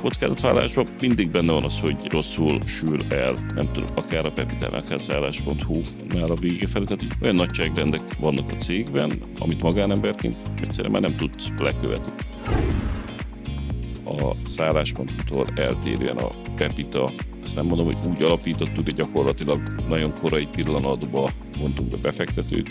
kockázatvállalásban mindig benne van az, hogy rosszul sül el, nem tudom, akár a Pepitán, akár szállás.hu nál a vége felé. Tehát olyan nagyságrendek vannak a cégben, amit magánemberként egyszerűen már nem tudsz lekövetni. A szállás.hu-tól eltérően a Pepita ezt nem mondom, hogy úgy alapítottuk, de gyakorlatilag nagyon korai pillanatban vontunk be befektetőt.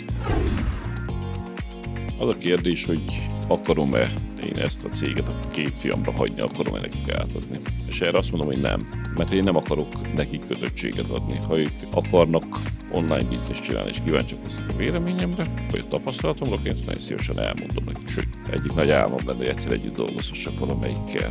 Az a kérdés, hogy akarom-e én ezt a céget a két fiamra hagyni, akarom-e nekik átadni. És erre azt mondom, hogy nem, mert én nem akarok nekik kötöttséget adni. Ha ők akarnak online bizniszt csinálni, és kíváncsiak lesznek a véleményemre, vagy a tapasztalatomra, én ezt nagyon szívesen elmondom nekik. Sőt, egyik nagy álmom lenne, hogy egyszer együtt dolgozhassak valamelyikkel.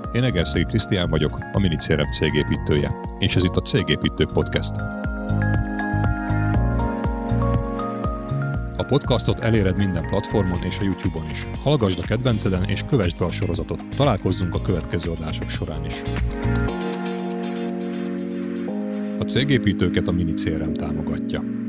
Én Egerszegi Krisztián vagyok, a Minicérem cégépítője, és ez itt a Cégépítők Podcast. A podcastot eléred minden platformon és a YouTube-on is. Hallgasd a kedvenceden és kövesd be a sorozatot. Találkozzunk a következő adások során is. A cégépítőket a Minicérem támogatja.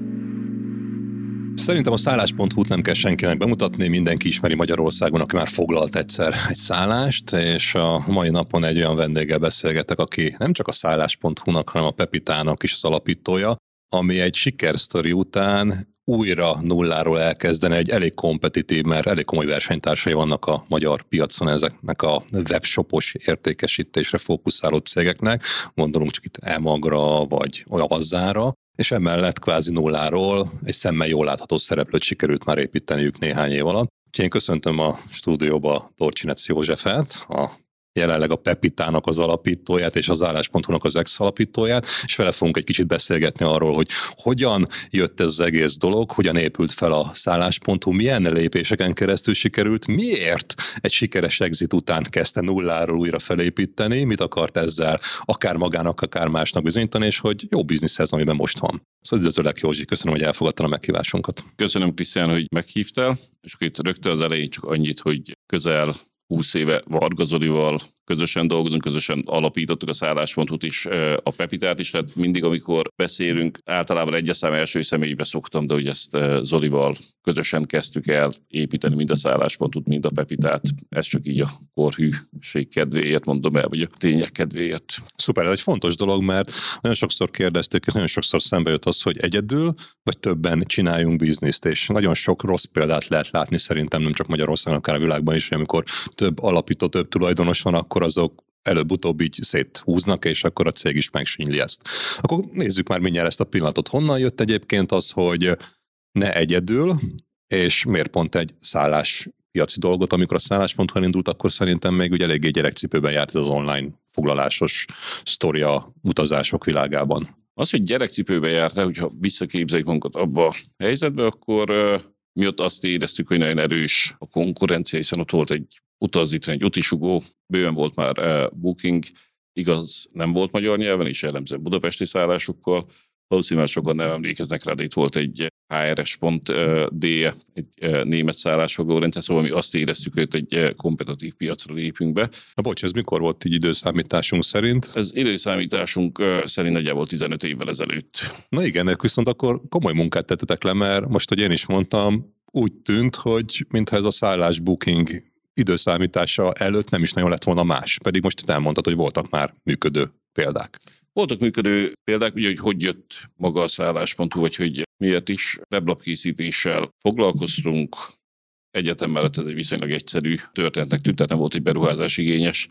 Szerintem a szállás.hu-t nem kell senkinek bemutatni, mindenki ismeri Magyarországon, aki már foglalt egyszer egy szállást, és a mai napon egy olyan vendéggel beszélgetek, aki nem csak a szállás.hu-nak, hanem a Pepitának is az alapítója, ami egy sikersztori után újra nulláról elkezdeni egy elég kompetitív, mert elég komoly versenytársai vannak a magyar piacon ezeknek a webshopos értékesítésre fókuszáló cégeknek, gondolunk csak itt Emagra vagy Azzára, és emellett kvázi nulláról egy szemmel jól látható szereplőt sikerült már építeniük néhány év alatt. Úgyhogy én köszöntöm a stúdióba Dorcsinec Józsefet, a jelenleg a Pepitának az alapítóját és az állás.hu-nak az ex-alapítóját, és vele fogunk egy kicsit beszélgetni arról, hogy hogyan jött ez az egész dolog, hogyan épült fel a szállás.hu, milyen lépéseken keresztül sikerült, miért egy sikeres exit után kezdte nulláról újra felépíteni, mit akart ezzel akár magának, akár másnak bizonyítani, és hogy jó bizniszhez, amiben most van. Szóval üdvözöllek Józsi, köszönöm, hogy elfogadtad a meghívásunkat. Köszönöm Krisztián, hogy meghívtál, és akkor itt rögtön az elején csak annyit, hogy közel 20 éve Varga Zolival közösen dolgozunk, közösen alapítottuk a szálláspontot is, a Pepitát is, tehát mindig, amikor beszélünk, általában egyes szám első személybe szoktam, de hogy ezt Zolival közösen kezdtük el építeni mind a szálláspontot, mind a Pepitát. Ez csak így a korhűség kedvéért mondom el, vagy a tények kedvéért. Szuper, egy fontos dolog, mert nagyon sokszor kérdezték, és nagyon sokszor szembe jött az, hogy egyedül, vagy többen csináljunk bizniszt, és nagyon sok rossz példát lehet látni szerintem nem csak Magyarországon, akár a világban is, hogy amikor több alapító, több tulajdonos van, akkor azok előbb-utóbb így széthúznak, és akkor a cég is megsínyli ezt. Akkor nézzük már mindjárt ezt a pillanatot. Honnan jött egyébként az, hogy ne egyedül, és miért pont egy szállás piaci dolgot, amikor a szállás.hu indult, akkor szerintem még ugye eléggé gyerekcipőben járt ez az online foglalásos sztoria utazások világában. Az, hogy gyerekcipőben járt hogyha visszaképzeljük magunkat abba a helyzetbe, akkor mi ott azt éreztük, hogy nagyon erős a konkurencia, hiszen ott volt egy utazítani, egy utisugó, bőven volt már uh, booking, igaz, nem volt magyar nyelven, és jellemzően budapesti szállásokkal, valószínűleg sokan nem emlékeznek rá, de itt volt egy HRS.D, egy német szállásfoglaló rendszer, szóval mi azt éreztük, hogy egy kompetitív piacra lépünk be. Na bocs, ez mikor volt így időszámításunk szerint? Ez időszámításunk szerint nagyjából 15 évvel ezelőtt. Na igen, viszont akkor komoly munkát tettetek le, mert most, hogy én is mondtam, úgy tűnt, hogy mintha ez a szállás booking időszámítása előtt nem is nagyon lett volna más. Pedig most itt elmondtad, hogy voltak már működő példák. Voltak működő példák, ugye, hogy hogy jött maga a szálláspontú, vagy hogy miért is weblapkészítéssel foglalkoztunk, egyetem mellett ez egy viszonylag egyszerű történetnek tűnt, tehát nem volt egy beruházás igényes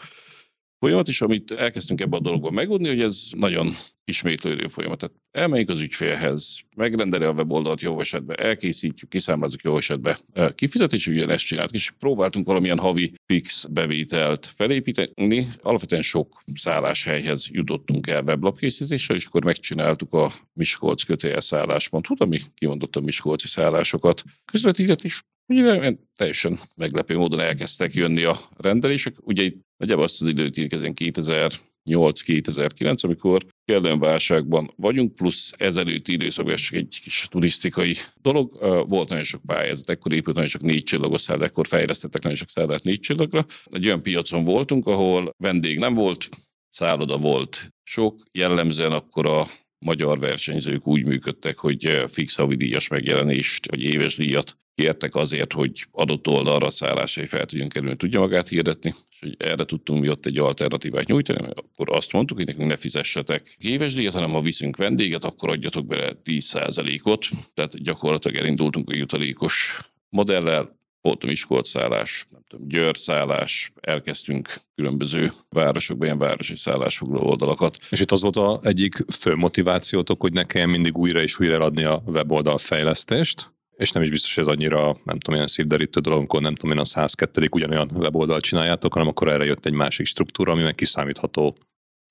folyamat, és amit elkezdtünk ebbe a dologban megoldni, hogy ez nagyon ismétlődő folyamat. Tehát elmegyünk az ügyfélhez, megrendeli a weboldalt jó esetben, elkészítjük, kiszámlázunk jó esetben, kifizetés, ezt csinált, és próbáltunk valamilyen havi fix bevételt felépíteni. Alapvetően sok szálláshelyhez jutottunk el weblapkészítéssel, és akkor megcsináltuk a Miskolc kötélye szálláspont, ami kimondott a Miskolci szállásokat közvetített, is Ugye teljesen meglepő módon elkezdtek jönni a rendelések. Ugye itt nagyjából azt az időt írkezen 2008-2009, amikor kellően válságban vagyunk, plusz ezelőtt időszakban csak egy kis turisztikai dolog. Volt nagyon sok pályázat, ekkor épült nagyon sok négy csillagos szállát, ekkor fejlesztettek nagyon sok szállát négy csillagra. Egy olyan piacon voltunk, ahol vendég nem volt, szálloda volt sok, jellemzően akkor a magyar versenyzők úgy működtek, hogy fix havidíjas megjelenést, vagy éves díjat kértek azért, hogy adott oldalra szállásai fel tudjon kerülni, tudja magát hirdetni, és hogy erre tudtunk mi ott egy alternatívát nyújtani, akkor azt mondtuk, hogy nekünk ne fizessetek éves díjat, hanem ha viszünk vendéget, akkor adjatok bele 10%-ot, tehát gyakorlatilag elindultunk a jutalékos modellel, volt a Miskolc szállás, nem tudom, Győr szállás, elkezdtünk különböző városokban ilyen városi szállásfoglaló oldalakat. És itt az volt az egyik fő motivációtok, hogy ne kelljen mindig újra és újra adni a weboldal fejlesztést, és nem is biztos, hogy ez annyira, nem tudom, ilyen szívderítő dolog, amikor nem tudom én a 102 ugyanolyan weboldalt csináljátok, hanem akkor erre jött egy másik struktúra, ami meg kiszámítható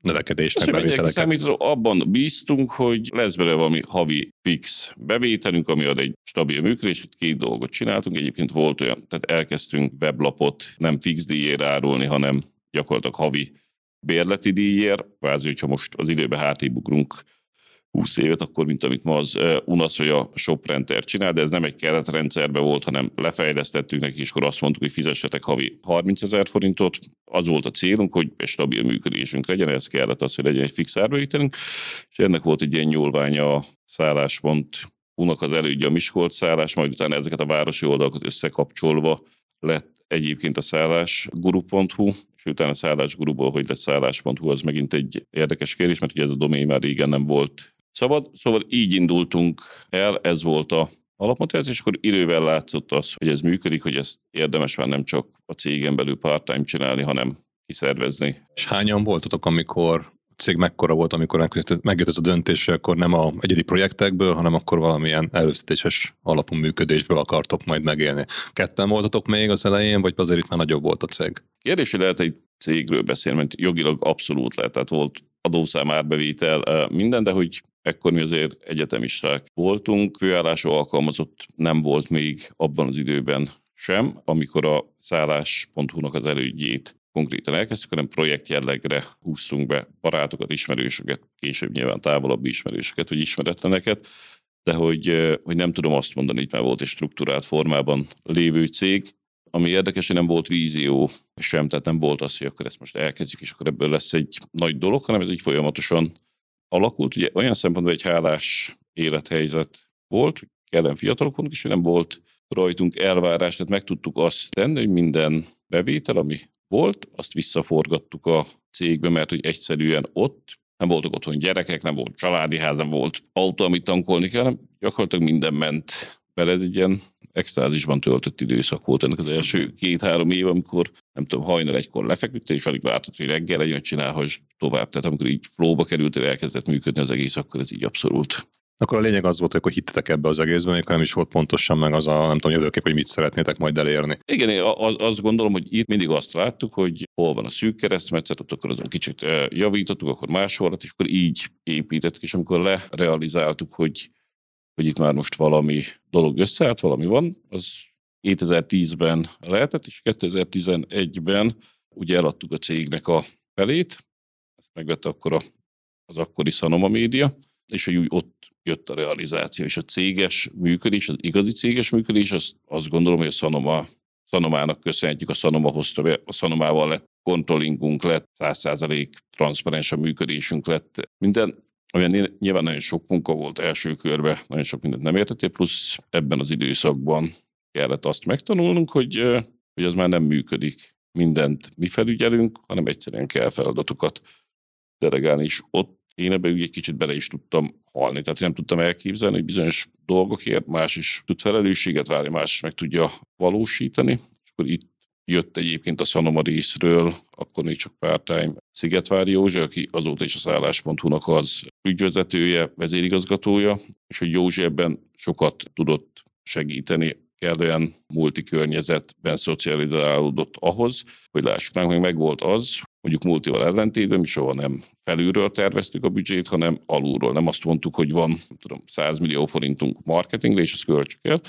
növekedésnek, bevételeket. Számítható, abban bíztunk, hogy lesz belőle valami havi fix bevételünk, ami ad egy stabil működést. Két dolgot csináltunk, egyébként volt olyan, tehát elkezdtünk weblapot nem fix díjért árulni, hanem gyakorlatilag havi bérleti díjért, kvázi, hogyha most az időbe hátébugrunk 20 évet, akkor mint amit ma az UNASZ vagy a ShopRenter csinál, de ez nem egy keretrendszerbe volt, hanem lefejlesztettük neki, és akkor azt mondtuk, hogy fizessetek havi 30 ezer forintot. Az volt a célunk, hogy egy stabil működésünk legyen, ez kellett az, hogy legyen egy fix árbevételünk, és ennek volt egy ilyen nyúlványa a szálláspont unak az elődje a Miskolc szállás, majd utána ezeket a városi oldalakat összekapcsolva lett egyébként a szállásguru.hu, és utána a szállásguruból, hogy lett szállás.hu, az megint egy érdekes kérdés, mert ugye ez a domain már régen nem volt szabad. Szóval így indultunk el, ez volt a alapmotiváció, és akkor idővel látszott az, hogy ez működik, hogy ezt érdemes már nem csak a cégen belül part-time csinálni, hanem kiszervezni. És hányan voltatok, amikor cég mekkora volt, amikor megjött ez a döntés, akkor nem a egyedi projektekből, hanem akkor valamilyen előzetéses alapú működésből akartok majd megélni. Ketten voltatok még az elején, vagy azért itt már nagyobb volt a cég? Kérdés, hogy lehet egy cégről beszélni, mert jogilag abszolút lehet, tehát volt adószám árbevétel, minden, de hogy ekkor mi azért egyetemisták voltunk, főállású alkalmazott nem volt még abban az időben sem, amikor a szállás.hu-nak az elődjét konkrétan elkezdtük, hanem projekt jellegre húzzunk be barátokat, ismerősöket, később nyilván távolabb ismerősöket, vagy ismeretleneket, de hogy, hogy nem tudom azt mondani, hogy már volt egy struktúrált formában lévő cég, ami érdekes, hogy nem volt vízió sem, tehát nem volt az, hogy akkor ezt most elkezdjük, és akkor ebből lesz egy nagy dolog, hanem ez így folyamatosan alakult. Ugye olyan szempontból egy hálás élethelyzet volt, hogy kellene fiatalok voltunk, és nem volt rajtunk elvárás, tehát meg tudtuk azt tenni, hogy minden bevétel, ami volt, azt visszaforgattuk a cégbe, mert hogy egyszerűen ott nem voltak otthon gyerekek, nem volt családi ház, nem volt autó, amit tankolni kell, hanem gyakorlatilag minden ment bele. Ez egy ilyen extázisban töltött időszak volt ennek az első két-három év, amikor nem tudom, hajnal egykor lefeküdtél, és alig vártad, hogy reggel legyen, csinálhass tovább. Tehát amikor így flóba került, elkezdett működni az egész, akkor ez így abszolút akkor a lényeg az volt, hogy akkor hittetek ebbe az egészben, amikor nem is volt pontosan meg az a, nem tudom, jövőkép, hogy mit szeretnétek majd elérni. Igen, én azt gondolom, hogy itt mindig azt láttuk, hogy hol van a szűk keresztmetszet, ott akkor azon kicsit javítottuk, akkor máshol, és akkor így építettük, és amikor lerealizáltuk, hogy, hogy itt már most valami dolog összeállt, valami van, az 2010-ben lehetett, és 2011-ben ugye eladtuk a cégnek a felét, ezt megvette akkor a, az akkori Sanoma média, és hogy úgy ott jött a realizáció, és a céges működés, az igazi céges működés, azt, azt gondolom, hogy a Sanoma, Sanomának köszönhetjük, a Sanoma hozta be, a Sanomával lett kontrollingunk lett, 100% transzparens a működésünk lett, minden olyan nyilván nagyon sok munka volt első körben, nagyon sok mindent nem értettél, plusz ebben az időszakban kellett azt megtanulnunk, hogy, hogy az már nem működik. Mindent mi felügyelünk, hanem egyszerűen kell feladatokat delegálni, és ott én ebben egy kicsit bele is tudtam halni. Tehát nem tudtam elképzelni, hogy bizonyos dolgokért más is tud felelősséget válni, más is meg tudja valósítani. És akkor itt jött egyébként a Sanoma részről, akkor még csak part-time Szigetvári Józsi, aki azóta is a szállás.hu-nak az ügyvezetője, vezérigazgatója, és hogy Józsi ebben sokat tudott segíteni, kellően multikörnyezetben szocializálódott ahhoz, hogy lássuk meg megvolt az, mondjuk multival ellentétben, mi soha nem felülről terveztük a büdzsét, hanem alulról. Nem azt mondtuk, hogy van tudom, 100 millió forintunk marketingre, és ezt költsük el,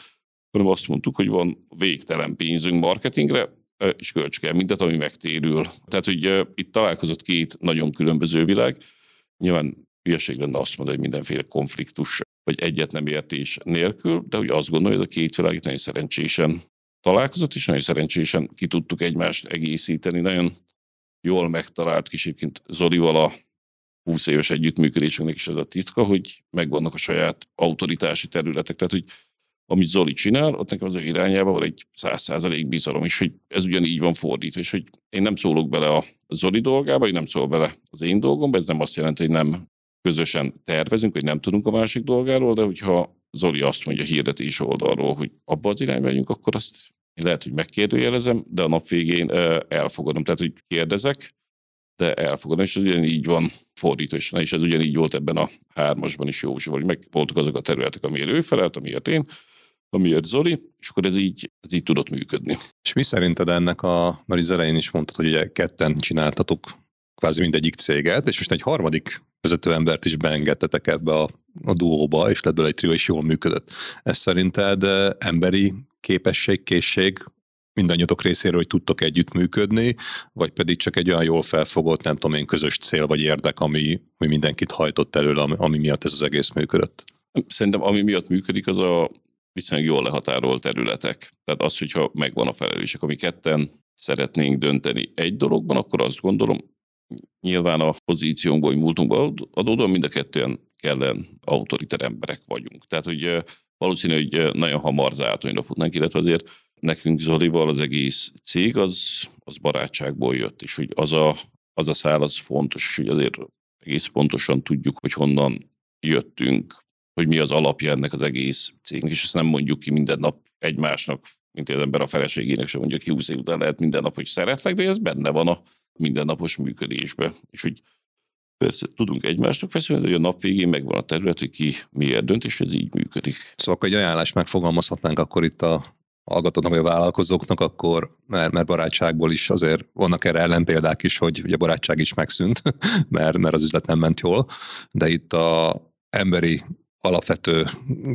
hanem azt mondtuk, hogy van végtelen pénzünk marketingre, és költsük el mindent, ami megtérül. Tehát, hogy itt találkozott két nagyon különböző világ. Nyilván hülyeség lenne azt mondani, hogy mindenféle konfliktus vagy egyet nem értés nélkül, de ugye azt gondolom, hogy ez a két világ itt nagyon szerencsésen találkozott, és nagyon szerencsésen ki tudtuk egymást egészíteni. Nagyon jól megtalált kisébként Zolival a 20 éves együttműködésünknek is ez a titka, hogy megvannak a saját autoritási területek. Tehát, hogy amit Zoli csinál, ott nekem az ő irányában van egy száz százalék bizalom, és hogy ez ugyanígy van fordítva, és hogy én nem szólok bele a Zoli dolgába, én nem szólok bele az én dolgomba, ez nem azt jelenti, hogy nem közösen tervezünk, hogy nem tudunk a másik dolgáról, de hogyha Zoli azt mondja hirdetés oldalról, hogy abba az irányba megyünk, akkor azt én lehet, hogy megkérdőjelezem, de a nap végén elfogadom. Tehát, hogy kérdezek, de elfogadom, és ez ugyanígy van fordítva, és ez ugyanígy volt ebben a hármasban is Józsival, hogy meg voltak azok a területek, amiért ő felelt, amiért én, amiért Zoli, és akkor ez így, ez így tudott működni. És mi szerinted ennek a, mert az elején is mondtad, hogy ugye ketten csináltatok kvázi mindegyik céget, és most egy harmadik vezetőembert is beengedtetek ebbe a, a duóba, és lett belőle egy trió, és jól működött. Ez szerinted emberi képesség, készség mindannyiatok részéről, hogy tudtok együttműködni, vagy pedig csak egy olyan jól felfogott, nem tudom én, közös cél vagy érdek, ami, ami mindenkit hajtott előle, ami, ami miatt ez az egész működött? Szerintem ami miatt működik, az a viszonylag jól lehatárolt területek. Tehát az, hogyha megvan a felelősek, ami ketten szeretnénk dönteni egy dologban, akkor azt gondolom, nyilván a pozíciónkból, vagy múltunkból adódóan mind a kettően kellen autoriter emberek vagyunk. Tehát, hogy valószínű, hogy nagyon hamar zátonyra futnánk, illetve azért nekünk Zolival az egész cég az, az barátságból jött, és hogy az a, az a szál az fontos, és hogy azért egész pontosan tudjuk, hogy honnan jöttünk, hogy mi az alapja ennek az egész cégnek, és ezt nem mondjuk ki minden nap egymásnak, mint az ember a feleségének sem mondja ki 20 év után lehet minden nap, hogy szeretlek, de ez benne van a mindennapos működésbe. És hogy persze tudunk egymásnak feszülni, de hogy a nap végén megvan a terület, hogy ki miért dönt, és ez így működik. Szóval akkor egy ajánlást megfogalmazhatnánk akkor itt a hallgatóknak, vagy a vállalkozóknak, akkor, mert, mert barátságból is azért vannak erre ellenpéldák is, hogy ugye a barátság is megszűnt, mert, mert az üzlet nem ment jól, de itt a emberi alapvető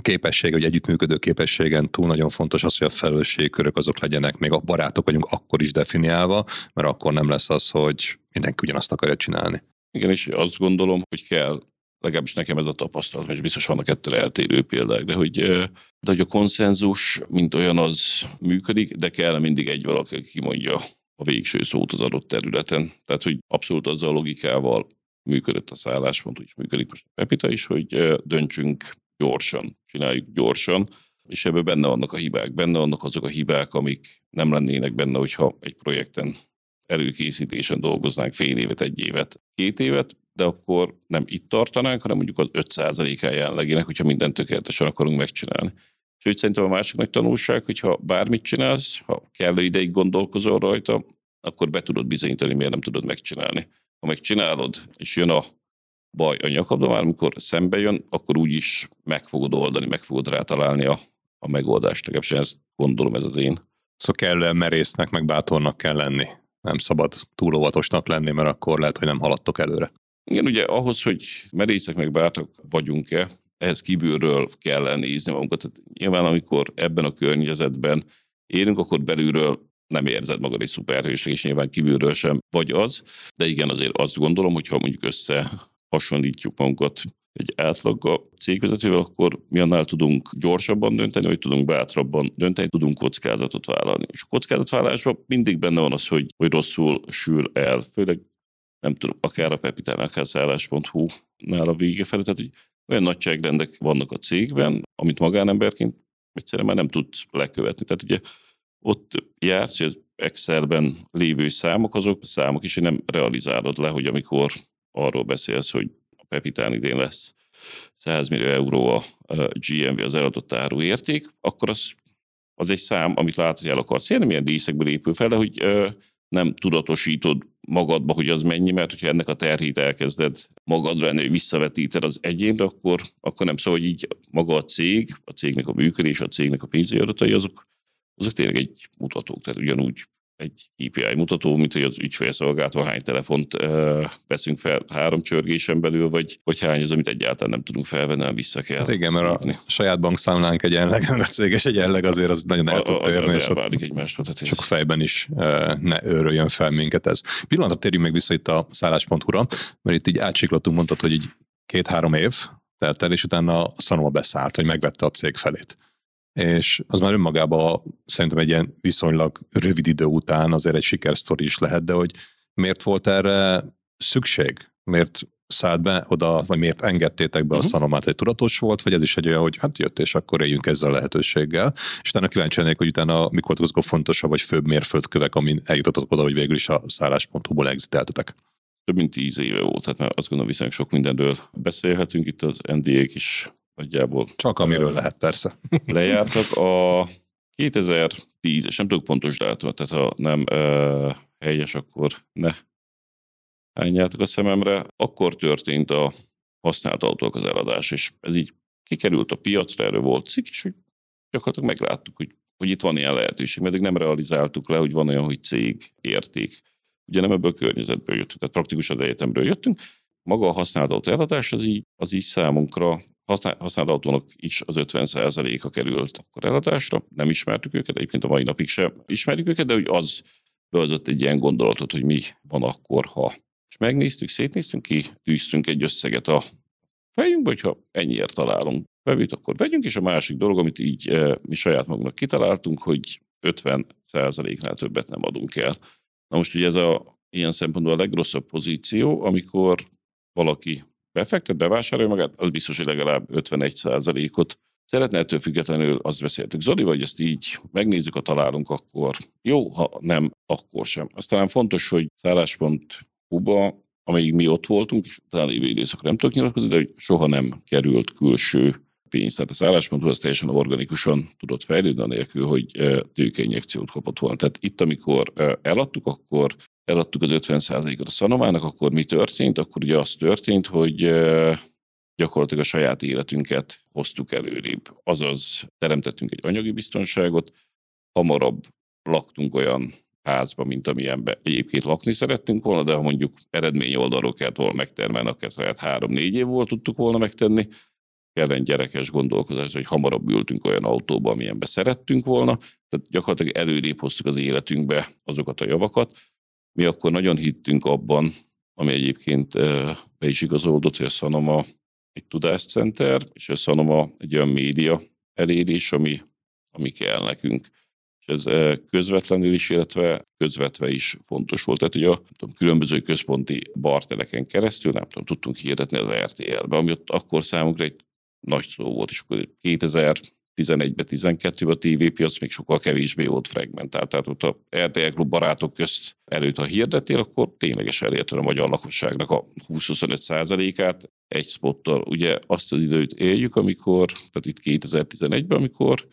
képesség, vagy együttműködő képességen túl nagyon fontos az, hogy a felelősségkörök azok legyenek, még a barátok vagyunk akkor is definiálva, mert akkor nem lesz az, hogy mindenki ugyanazt akarja csinálni. Igen, és azt gondolom, hogy kell, legalábbis nekem ez a tapasztalat, és biztos vannak ettől eltérő példák, de hogy, de hogy a konszenzus, mint olyan, az működik, de kell mindig egy valaki, aki mondja a végső szót az adott területen. Tehát, hogy abszolút azzal a logikával működött a szálláspont, úgy működik most a Pepita is, hogy döntsünk gyorsan, csináljuk gyorsan, és ebben benne vannak a hibák. Benne vannak azok a hibák, amik nem lennének benne, hogyha egy projekten előkészítésen dolgoznánk fél évet, egy évet, két évet, de akkor nem itt tartanánk, hanem mondjuk az 5%-án jelenlegének, hogyha mindent tökéletesen akarunk megcsinálni. És úgy szerintem a másik nagy tanulság, hogyha bármit csinálsz, ha kellő ideig gondolkozol rajta, akkor be tudod bizonyítani, miért nem tudod megcsinálni. Ha megcsinálod, és jön a baj a nyakadba, már amikor szembe jön, akkor úgyis meg fogod oldani, meg fogod rátalálni a, a megoldást. Legalábbis ezt gondolom, ez az én. Szóval kellően merésznek, meg bátornak kell lenni. Nem szabad túl óvatosnak lenni, mert akkor lehet, hogy nem haladtok előre. Igen, ugye ahhoz, hogy merészek meg bátrak vagyunk-e, ehhez kívülről kell nézni magunkat. Tehát nyilván, amikor ebben a környezetben élünk, akkor belülről nem érzed magad egy szuperhősnek, és nyilván kívülről sem vagy az, de igen, azért azt gondolom, hogy ha mondjuk össze hasonlítjuk magunkat egy átlag cégvezetővel, akkor mi annál tudunk gyorsabban dönteni, vagy tudunk bátrabban dönteni, tudunk kockázatot vállalni. És a kockázatvállalásban mindig benne van az, hogy, hogy rosszul sül el, főleg nem tudom, akár a Pepitán, akár szállás.hu nál a vége felé, tehát hogy olyan nagyságrendek vannak a cégben, amit magánemberként egyszerűen már nem tudsz lekövetni. Tehát ugye ott jársz, hogy Excelben lévő számok, azok számok hogy nem realizálod le, hogy amikor arról beszélsz, hogy Pepitán idén lesz 100 millió euró a GMV az eladott áru érték, akkor az, az egy szám, amit látod, hogy el akarsz érni, milyen díszekből épül fel, de hogy nem tudatosítod magadba, hogy az mennyi, mert hogyha ennek a terhét elkezded magadra hogy visszavetíted az egyénre, akkor, akkor nem szó, hogy így maga a cég, a cégnek a működés, a cégnek a pénzügyi adatai, azok, azok tényleg egy mutatók, tehát ugyanúgy egy KPI mutató, mint hogy az ügyfélszolgáltató hány telefont ö, veszünk fel három csörgésen belül, vagy, vagy hány az, amit egyáltalán nem tudunk felvenni, nem vissza kell. Hát igen, mert a saját bankszámlánk egy elleg, a céges egy elleg azért az nagyon el tud törni, és, ott, egymásra, és akkor fejben is ne őröljön fel minket ez. Pillanatra térjünk meg vissza itt a szálláspontúra, mert itt így átsiklatunk, mondtad, hogy így két-három év telt el, és utána a Sanoma beszállt, hogy megvette a cég felét és az már önmagában szerintem egy ilyen viszonylag rövid idő után azért egy sikersztori is lehet, de hogy miért volt erre szükség? Miért szállt be oda, vagy miért engedtétek be uh-huh. a mhm. szanomát? Egy tudatos volt, vagy ez is egy olyan, hogy hát jött, és akkor éljünk ezzel a lehetőséggel. És utána kíváncsi lennék, hogy utána mik voltak fontosabb, vagy főbb mérföldkövek, amin eljutottak oda, hogy végül is a szálláspontúból exiteltetek több mint tíz éve volt, tehát már azt gondolom viszonylag sok mindenről beszélhetünk, itt az NDA-k is nagyjából. Csak amiről lehet, persze. lejártak. A 2010, és nem tudok pontos dátumot, tehát ha nem uh, helyes, akkor ne hányjátok a szememre. Akkor történt a használt autók az eladás, és ez így kikerült a piacra, erről volt cikk, és hogy gyakorlatilag megláttuk, hogy, hogy itt van ilyen lehetőség, mert nem realizáltuk le, hogy van olyan, hogy cég érték. Ugye nem ebből a környezetből jöttünk, tehát praktikusan az egyetemről jöttünk. Maga a használt autó eladás az így, az így számunkra használt autónak is az 50%-a került akkor eladásra. Nem ismertük őket, egyébként a mai napig sem ismerjük őket, de hogy az behozott egy ilyen gondolatot, hogy mi van akkor, ha. És megnéztük, szétnéztünk ki, tűztünk egy összeget a fejünkbe, hogyha ennyiért találunk vevőt, akkor vegyünk, és a másik dolog, amit így e, mi saját magunknak kitaláltunk, hogy 50%-nál többet nem adunk el. Na most ugye ez a ilyen szempontból a legrosszabb pozíció, amikor valaki befektet, bevásárolja magát, az biztos, hogy legalább 51%-ot szeretne ettől függetlenül, azt beszéltük Zoli, hogy ezt így megnézzük, ha találunk, akkor jó, ha nem, akkor sem. Aztán fontos, hogy szálláspont Kuba, amelyik mi ott voltunk, és utána lévő időszakra nem tudok nyilatkozni, de hogy soha nem került külső pénz. Tehát a szálláspont az teljesen organikusan tudott fejlődni, anélkül, hogy tőkeinjekciót kapott volna. Tehát itt, amikor eladtuk, akkor eladtuk az 50%-ot a Szanomának, akkor mi történt? Akkor ugye az történt, hogy gyakorlatilag a saját életünket hoztuk előrébb. Azaz teremtettünk egy anyagi biztonságot, hamarabb laktunk olyan házba, mint amilyenbe egyébként lakni szerettünk volna, de ha mondjuk eredmény oldalról kellett volna megtermelni, akkor ezt lehet három-négy év volt tudtuk volna megtenni, kellene gyerekes gondolkozás, hogy hamarabb ültünk olyan autóba, amilyenbe szerettünk volna, tehát gyakorlatilag előrébb hoztuk az életünkbe azokat a javakat, mi akkor nagyon hittünk abban, ami egyébként be is igazolódott, hogy a Sanoma egy tudáscenter, és a Sanoma egy olyan média elérés, ami, ami kell nekünk. És ez közvetlenül is, illetve közvetve is fontos volt. Tehát, hogy a tudom, különböző központi barteleken keresztül, nem tudom, tudtunk hirdetni az RTL-be, ami ott akkor számunkra egy nagy szó volt, és akkor 2000 11-ben, 12-ben a tévépiac még sokkal kevésbé volt fragmentált. Tehát ott a RTL Klub barátok közt előtt, ha hirdettél, akkor tényleges elérted a magyar lakosságnak a 20-25 százalékát egy spottal. Ugye azt az időt éljük, amikor, tehát itt 2011-ben, amikor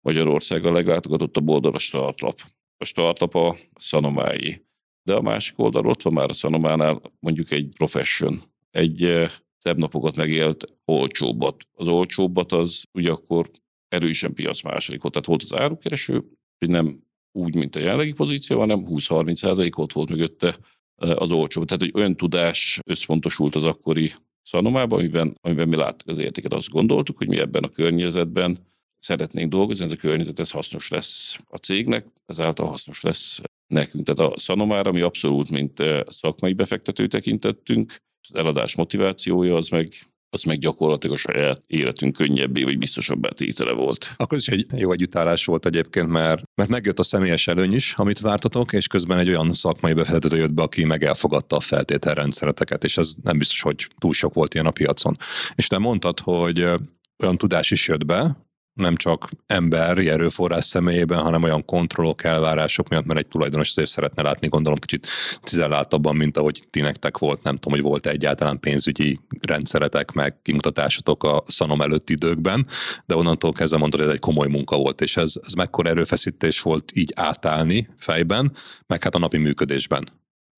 Magyarország a leglátogatottabb oldal a startlap. A startlap a Szanomái. De a másik oldal ott van már a Szanománál mondjuk egy profession, egy eh, szebb napokat megélt olcsóbbat. Az olcsóbbat az ugye akkor erősen piac második volt. Tehát volt az árukereső, hogy nem úgy, mint a jelenlegi pozíció, hanem 20-30 százalék ott volt mögötte e, az olcsó. Tehát, hogy olyan tudás összpontosult az akkori szanomában, amiben, amiben mi láttuk az értéket. Azt gondoltuk, hogy mi ebben a környezetben szeretnénk dolgozni, ez a környezet, ez hasznos lesz a cégnek, ezáltal hasznos lesz nekünk. Tehát a szanomára mi abszolút, mint e, szakmai befektető tekintettünk, az eladás motivációja az meg az meg gyakorlatilag a saját életünk könnyebbé vagy biztosabbá tétele volt. Akkor is egy jó együttállás volt egyébként, mert, mert megjött a személyes előny is, amit vártatok, és közben egy olyan szakmai befektető jött be, aki meg elfogadta a feltételrendszereteket, és ez nem biztos, hogy túl sok volt ilyen a piacon. És te mondtad, hogy olyan tudás is jött be, nem csak emberi erőforrás személyében, hanem olyan kontrollok, elvárások miatt, mert egy tulajdonos azért szeretne látni, gondolom kicsit tizelláltabban, mint ahogy ti nektek volt, nem tudom, hogy volt egyáltalán pénzügyi rendszeretek, meg kimutatásotok a szanom előtti időkben, de onnantól kezdve mondod, hogy ez egy komoly munka volt, és ez, ez mekkora erőfeszítés volt így átállni fejben, meg hát a napi működésben.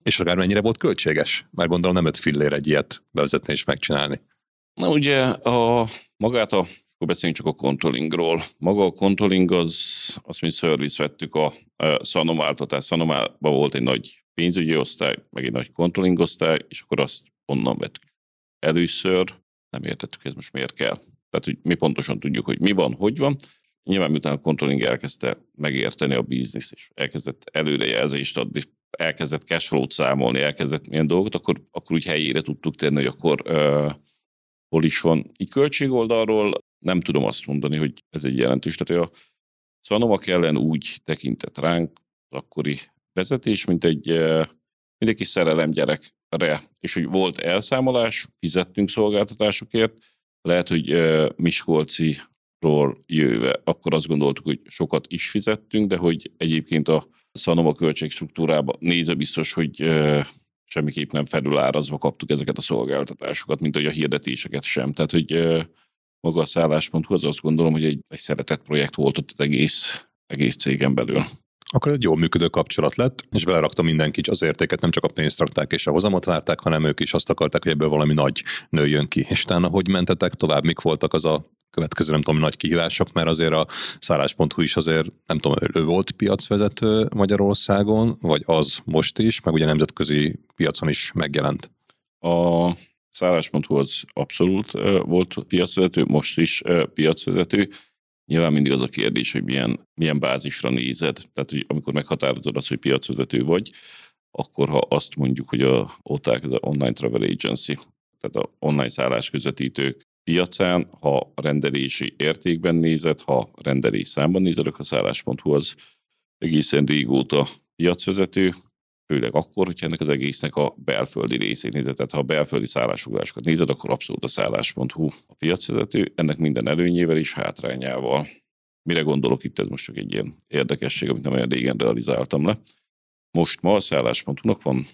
És akár mennyire volt költséges? Mert gondolom nem öt fillér egy ilyet bevezetni és megcsinálni. Na ugye a magát a akkor beszéljünk csak a controllingról. Maga a controlling az, azt mi service vettük a, a szanomáltatás. Szanomában volt egy nagy pénzügyi osztály, meg egy nagy controlling osztály, és akkor azt onnan vettük. Először nem értettük, ez most miért kell. Tehát, hogy mi pontosan tudjuk, hogy mi van, hogy van. Nyilván miután a controlling elkezdte megérteni a biznisz, és elkezdett előrejelzést adni, elkezdett cashflow-t számolni, elkezdett milyen dolgot, akkor, akkor úgy helyére tudtuk tenni, hogy akkor uh, hol is van. Így költségoldalról nem tudom azt mondani, hogy ez egy jelentős. Tehát a Szanova ellen úgy tekintett ránk az akkori vezetés, mint egy, mint egy kis szerelem gyerekre, és hogy volt elszámolás, fizettünk szolgáltatásokért, lehet, hogy Miskolciról jöve, akkor azt gondoltuk, hogy sokat is fizettünk, de hogy egyébként a Szanova költségstruktúrába nézve biztos, hogy semmiképp nem felülárazva kaptuk ezeket a szolgáltatásokat, mint hogy a hirdetéseket sem. Tehát, hogy maga a szállás.hu, az azt gondolom, hogy egy, egy szeretett projekt volt ott az egész, egész cégen belül. Akkor egy jól működő kapcsolat lett, és belerakta mindenki az értéket, nem csak a pénzt rakták és a hozamot várták, hanem ők is azt akarták, hogy ebből valami nagy nőjön ki. És utána, hogy mentetek tovább, mik voltak az a következő, nem tudom, nagy kihívások, mert azért a szállás.hu is azért, nem tudom, ő volt piacvezető Magyarországon, vagy az most is, meg ugye nemzetközi piacon is megjelent. A Szállás.hu az abszolút volt piacvezető, most is piacvezető. Nyilván mindig az a kérdés, hogy milyen, milyen bázisra nézed. Tehát, hogy amikor meghatározod azt, hogy piacvezető vagy, akkor ha azt mondjuk, hogy a OTAC, az Online Travel Agency, tehát a online szállás közvetítők piacán, ha rendelési értékben nézed, ha rendelés számban nézed, akkor a szállás.hu az egészen régóta piacvezető, főleg akkor, hogyha ennek az egésznek a belföldi részét nézed, tehát ha a belföldi szállásfoglalásokat nézed, akkor abszolút a szállás.hu a piacvezető, ennek minden előnyével és hátrányával. Mire gondolok itt, ez most csak egy ilyen érdekesség, amit nem olyan régen realizáltam le. Most ma a szállás.hu-nak van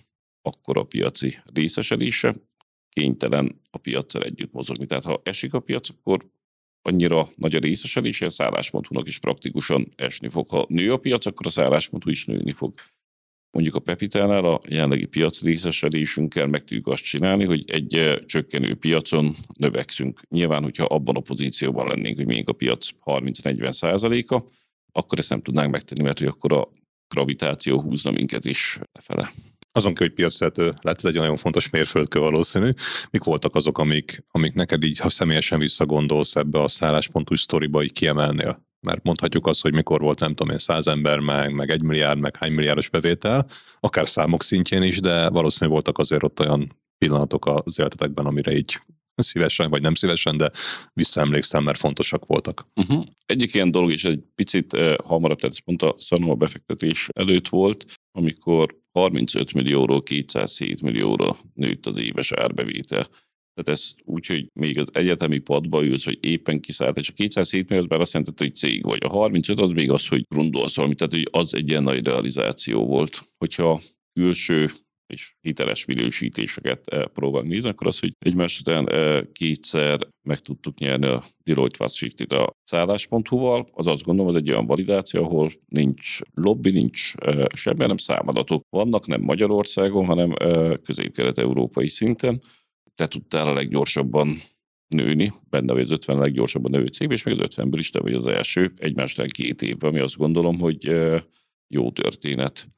akkor a piaci részesedése, kénytelen a piacsal együtt mozogni. Tehát ha esik a piac, akkor annyira nagy a részesedése, a szállás.hu-nak is praktikusan esni fog. Ha nő a piac, akkor a szállás.hu is nőni fog mondjuk a Pepitánál a jelenlegi piac részesedésünkkel meg tudjuk azt csinálni, hogy egy csökkenő piacon növekszünk. Nyilván, hogyha abban a pozícióban lennénk, hogy még a piac 30-40 százaléka, akkor ezt nem tudnánk megtenni, mert hogy akkor a gravitáció húzna minket is lefele. Azon kell, hogy piacvezető lett, ez egy nagyon fontos mérföldkő valószínű. Mik voltak azok, amik, amik neked így, ha személyesen visszagondolsz ebbe a szálláspontú sztoriba, így kiemelnél? Mert mondhatjuk azt, hogy mikor volt, nem tudom én, száz ember, meg, meg egy milliárd, meg hány milliárdos bevétel, akár számok szintjén is, de valószínűleg voltak azért ott olyan pillanatok az életetekben, amire így szívesen, vagy nem szívesen, de visszaemlékszem, mert fontosak voltak. Uh-huh. Egyik ilyen dolog is egy picit uh, hamarabb, tehát pont a szanoma befektetés előtt volt, amikor 35 millióról 207 millióra nőtt az éves árbevétel. Tehát ez úgy, hogy még az egyetemi padba ülsz, hogy éppen kiszállt, és a 207 millió az azt jelenti, hogy cég vagy. A 35 az még az, hogy grundolsz valamit, tehát hogy az egy ilyen nagy realizáció volt. Hogyha külső és hiteles minősítéseket eh, próbálunk nézni, akkor az, hogy egymás után eh, kétszer meg tudtuk nyerni a Deloitte Fast 50 a szállás.hu-val, az azt gondolom, az egy olyan validáció, ahol nincs lobby, nincs eh, semmi, nem számadatok vannak, nem Magyarországon, hanem közép-kelet-európai szinten, te tudtál a leggyorsabban nőni, benne vagy az 50 leggyorsabban nőő cég, és még az 50-ből is te vagy az első, egymásnál két évben, ami azt gondolom, hogy jó történet.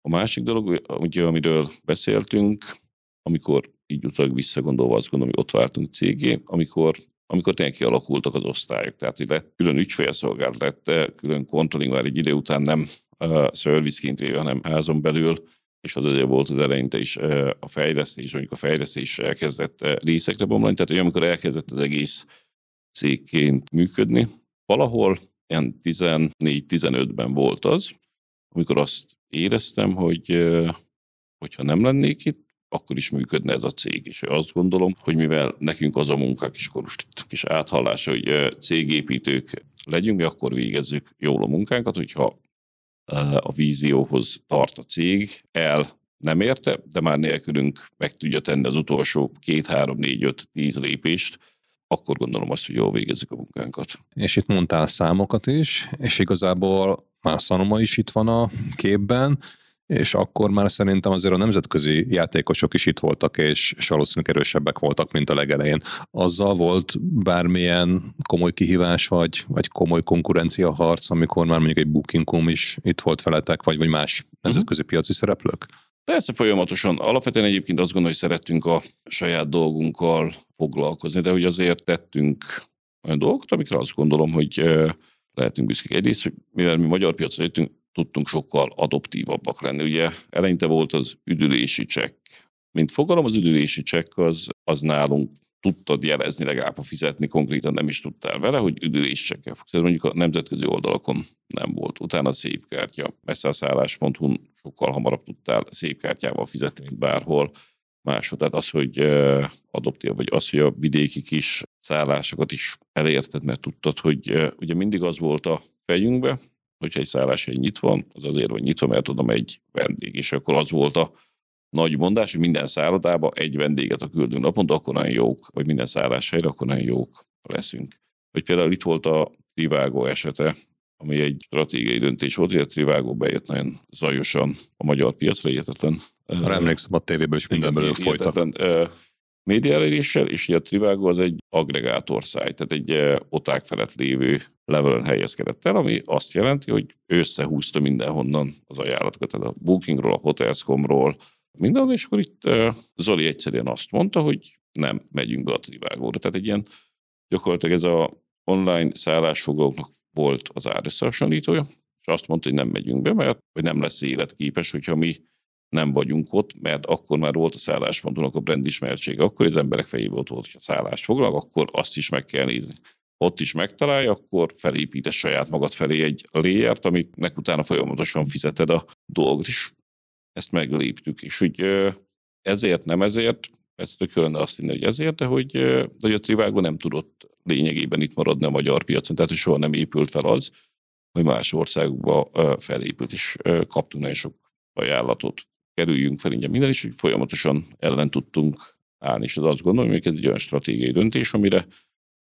A másik dolog, ugye, amiről beszéltünk, amikor így utólag visszagondolva azt gondolom, hogy ott váltunk cégé, amikor amikor tényleg kialakultak az osztályok. Tehát hogy lett külön ügyfélszolgálat, lett külön controlling már egy idő után nem uh, szervizként véve, hanem házon belül és az azért volt az eleinte is a fejlesztés, amikor a fejlesztés elkezdett részekre bomlani, tehát hogy amikor elkezdett az egész cégként működni, valahol ilyen 14-15-ben volt az, amikor azt éreztem, hogy hogyha nem lennék itt, akkor is működne ez a cég. És azt gondolom, hogy mivel nekünk az a munkák, is akkor most itt kis áthallás, hogy cégépítők legyünk, mi akkor végezzük jól a munkánkat, hogyha a vízióhoz tart a cég, el nem érte, de már nélkülünk meg tudja tenni az utolsó két, három, négy, öt, tíz lépést, akkor gondolom azt, hogy jól végezzük a munkánkat. És itt mondtál számokat is, és igazából már Szanoma is itt van a képben, és akkor már szerintem azért a nemzetközi játékosok is itt voltak, és, és valószínűleg erősebbek voltak, mint a legelején. Azzal volt bármilyen komoly kihívás, vagy, vagy komoly konkurencia harc, amikor már mondjuk egy Booking.com is itt volt veletek, vagy, vagy más nemzetközi piaci szereplők? Persze folyamatosan. Alapvetően egyébként azt gondolom, hogy szerettünk a saját dolgunkkal foglalkozni, de hogy azért tettünk olyan dolgokat, amikre azt gondolom, hogy lehetünk büszkék. Egyrészt, mivel mi magyar piacra jöttünk, tudtunk sokkal adoptívabbak lenni. Ugye eleinte volt az üdülési csekk. Mint fogalom, az üdülési csekk az, az nálunk tudtad jelezni, legalább ha fizetni, konkrétan nem is tudtál vele, hogy üdülés csekkel fogsz. Ez mondjuk a nemzetközi oldalakon nem volt. Utána a szép kártya, messzászállás.hu sokkal hamarabb tudtál szép kártyával fizetni, mint bárhol máshol. Tehát az, hogy adoptív, vagy az, hogy a vidéki kis szállásokat is elérted, mert tudtad, hogy ugye mindig az volt a fejünkbe, hogyha egy szállás egy nyitva, az azért, hogy nyitva, mert tudom egy vendég, és akkor az volt a nagy mondás, hogy minden szállodába egy vendéget a küldünk naponta, akkor nagyon jók, vagy minden helyre, akkor nagyon jók leszünk. Vagy például itt volt a Trivágó esete, ami egy stratégiai döntés volt, hogy a Trivágó bejött nagyon zajosan a magyar piacra, értetlen. Arra emlékszem, a tévéből is mindenből folytak médiaeléréssel, és ugye a Trivago az egy agregátor száj, tehát egy eh, oták felett lévő levelen helyezkedett el, ami azt jelenti, hogy összehúzta mindenhonnan az ajánlatokat, tehát a Bookingról, a Hotels.com-ról, mindenhol, és akkor itt eh, Zoli egyszerűen azt mondta, hogy nem megyünk be a Trivago-ra. Tehát egy ilyen gyakorlatilag ez a online szállásfoglalóknak volt az árösszehasonlítója, és azt mondta, hogy nem megyünk be, mert hogy nem lesz életképes, hogyha mi nem vagyunk ott, mert akkor már volt a szálláspontunknak a brand ismertsége, akkor az emberek fejében ott volt, a szállást foglalak, akkor azt is meg kell nézni. Ott is megtalálja, akkor felépítesz saját magad felé egy layert, amit nek utána folyamatosan fizeted a dolgot is. Ezt megléptük, és hogy ezért, nem ezért, ezt tök azt hinni, hogy ezért, de hogy, de hogy a Trivago nem tudott lényegében itt maradni a magyar piacon, tehát hogy soha nem épült fel az, hogy más országokba felépült, és kaptunk nagyon sok ajánlatot kerüljünk fel ingyen minden is, hogy folyamatosan ellen tudtunk állni, és az azt gondolom, hogy ez egy olyan stratégiai döntés, amire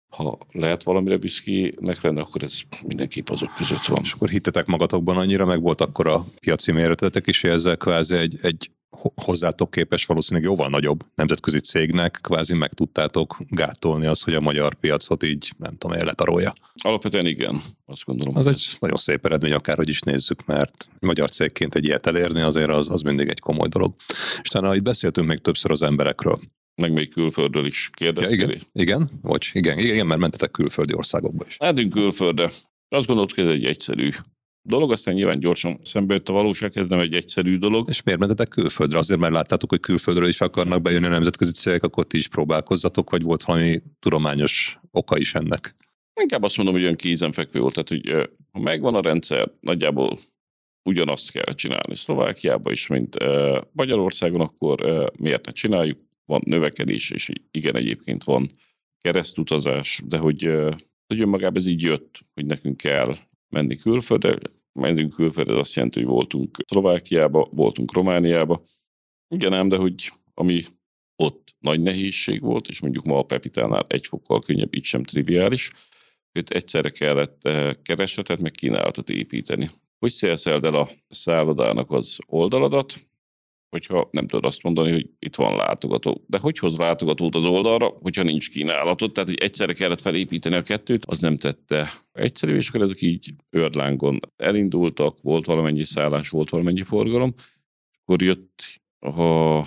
ha lehet valamire büszkének lenni, akkor ez mindenképp azok között van. És akkor hittetek magatokban annyira, meg volt akkor a piaci méretetek is, hogy ezzel kvázi egy, egy hozzátok képes valószínűleg jóval nagyobb nemzetközi cégnek kvázi meg tudtátok gátolni az, hogy a magyar piacot így, nem tudom, letarolja. Alapvetően igen, azt gondolom. Az egy ez... nagyon szép eredmény, akárhogy is nézzük, mert magyar cégként egy ilyet elérni azért az, az mindig egy komoly dolog. És talán itt beszéltünk még többször az emberekről. Meg még külföldről is kérdeztél. Ja, igen, igen, bocs, igen, igen, mert mentetek külföldi országokba is. Mehetünk külföldre. Azt gondoltuk, ez egy egyszerű dolog, aztán nyilván gyorsan szembe jött a valóság, ez nem egy egyszerű dolog. És miért mentetek külföldre? Azért, mert láttátok, hogy külföldről is akarnak bejönni a nemzetközi cégek, akkor ti is próbálkozzatok, vagy volt valami tudományos oka is ennek? Inkább azt mondom, hogy olyan kézenfekvő volt, tehát hogy ha megvan a rendszer, nagyjából ugyanazt kell csinálni Szlovákiában is, mint Magyarországon, akkor miért ne csináljuk? Van növekedés, és igen, egyébként van keresztutazás, de hogy, hogy önmagában ez így jött, hogy nekünk kell menni külföldre. Mennünk külföldre, azt jelenti, hogy voltunk Szlovákiába, voltunk Romániába. Igen ám, de hogy ami ott nagy nehézség volt, és mondjuk ma a Pepitánál egy fokkal könnyebb, itt sem triviális, hogy egyszerre kellett keresletet, meg kínálatot építeni. Hogy szélszeld el a szállodának az oldaladat, hogyha nem tudod azt mondani, hogy itt van látogató. De hogy hoz látogatót az oldalra, hogyha nincs kínálatot? Tehát, hogy egyszerre kellett felépíteni a kettőt, az nem tette egyszerű, és akkor ezek így őrlángon elindultak, volt valamennyi szállás, volt valamennyi forgalom, akkor jött a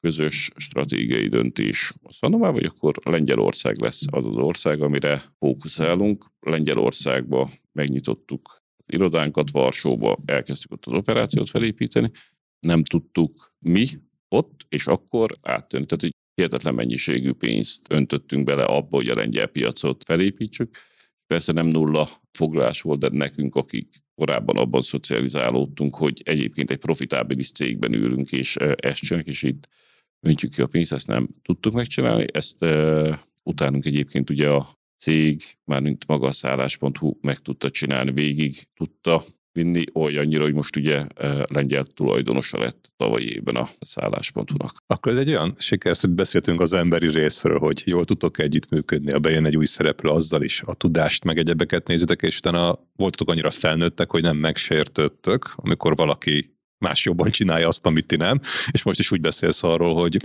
közös stratégiai döntés a Szanomá, vagy akkor Lengyelország lesz az az ország, amire fókuszálunk. Lengyelországba megnyitottuk irodánkat, Varsóba elkezdtük ott az operációt felépíteni, nem tudtuk mi ott, és akkor áttörni. Tehát, hogy hihetetlen mennyiségű pénzt öntöttünk bele abba, hogy a lengyel piacot felépítsük. Persze nem nulla foglalás volt, de nekünk, akik korábban abban szocializálódtunk, hogy egyébként egy profitábilis cégben ülünk, és ezt csinálunk, és itt öntjük ki a pénzt, ezt nem tudtuk megcsinálni. Ezt uh, utánunk egyébként ugye a cég, mármint maga a szállás.hu meg tudta csinálni, végig tudta vinni olyannyira, hogy most ugye lengyel tulajdonosa lett tavalyi évben a szállás.hu-nak. Akkor ez egy olyan siker, hogy beszéltünk az emberi részről, hogy jól tudtok együttműködni, ha bejön egy új szereplő, azzal is a tudást, meg egyebeket nézitek, és utána voltatok annyira felnőttek, hogy nem megsértődtök, amikor valaki más jobban csinálja azt, amit ti nem, és most is úgy beszélsz arról, hogy,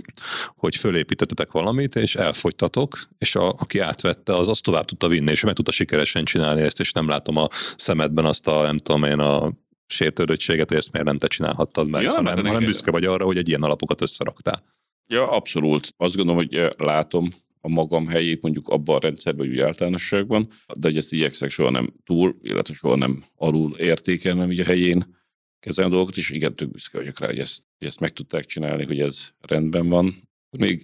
hogy fölépítettetek valamit, és elfogytatok, és a, aki átvette, az azt tovább tudta vinni, és meg tudta sikeresen csinálni ezt, és nem látom a szemedben azt a, nem tudom én, a sértődöttséget, hogy ezt miért nem te csinálhattad meg, ja, hanem, hanem büszke vagy arra, hogy egy ilyen alapokat összeraktál. Ja, abszolút. Azt gondolom, hogy eh, látom a magam helyét mondjuk abban a rendszerben, hogy úgy általánosságban, de hogy ezt igyekszek soha nem túl, illetve soha nem alul értékelnem így a helyén kezelni a dolgokat, és igen, tök büszke vagyok rá, hogy ezt, hogy ezt meg tudták csinálni, hogy ez rendben van. Még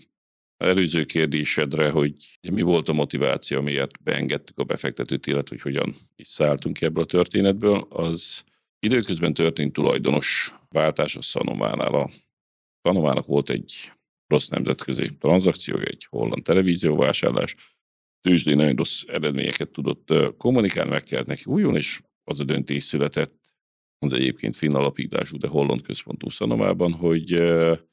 előző kérdésedre, hogy mi volt a motiváció, miért beengedtük a befektetőt, illetve hogy hogyan is szálltunk ki ebből a történetből, az időközben történt tulajdonos váltás a Sanománál. A Sanomának volt egy rossz nemzetközi tranzakciója, egy holland televízióvásárlás, tőzsdén nagyon rossz eredményeket tudott kommunikálni, meg kellett neki újulni, és az a döntés született az egyébként finn alapítású, de holland központú szanomában, hogy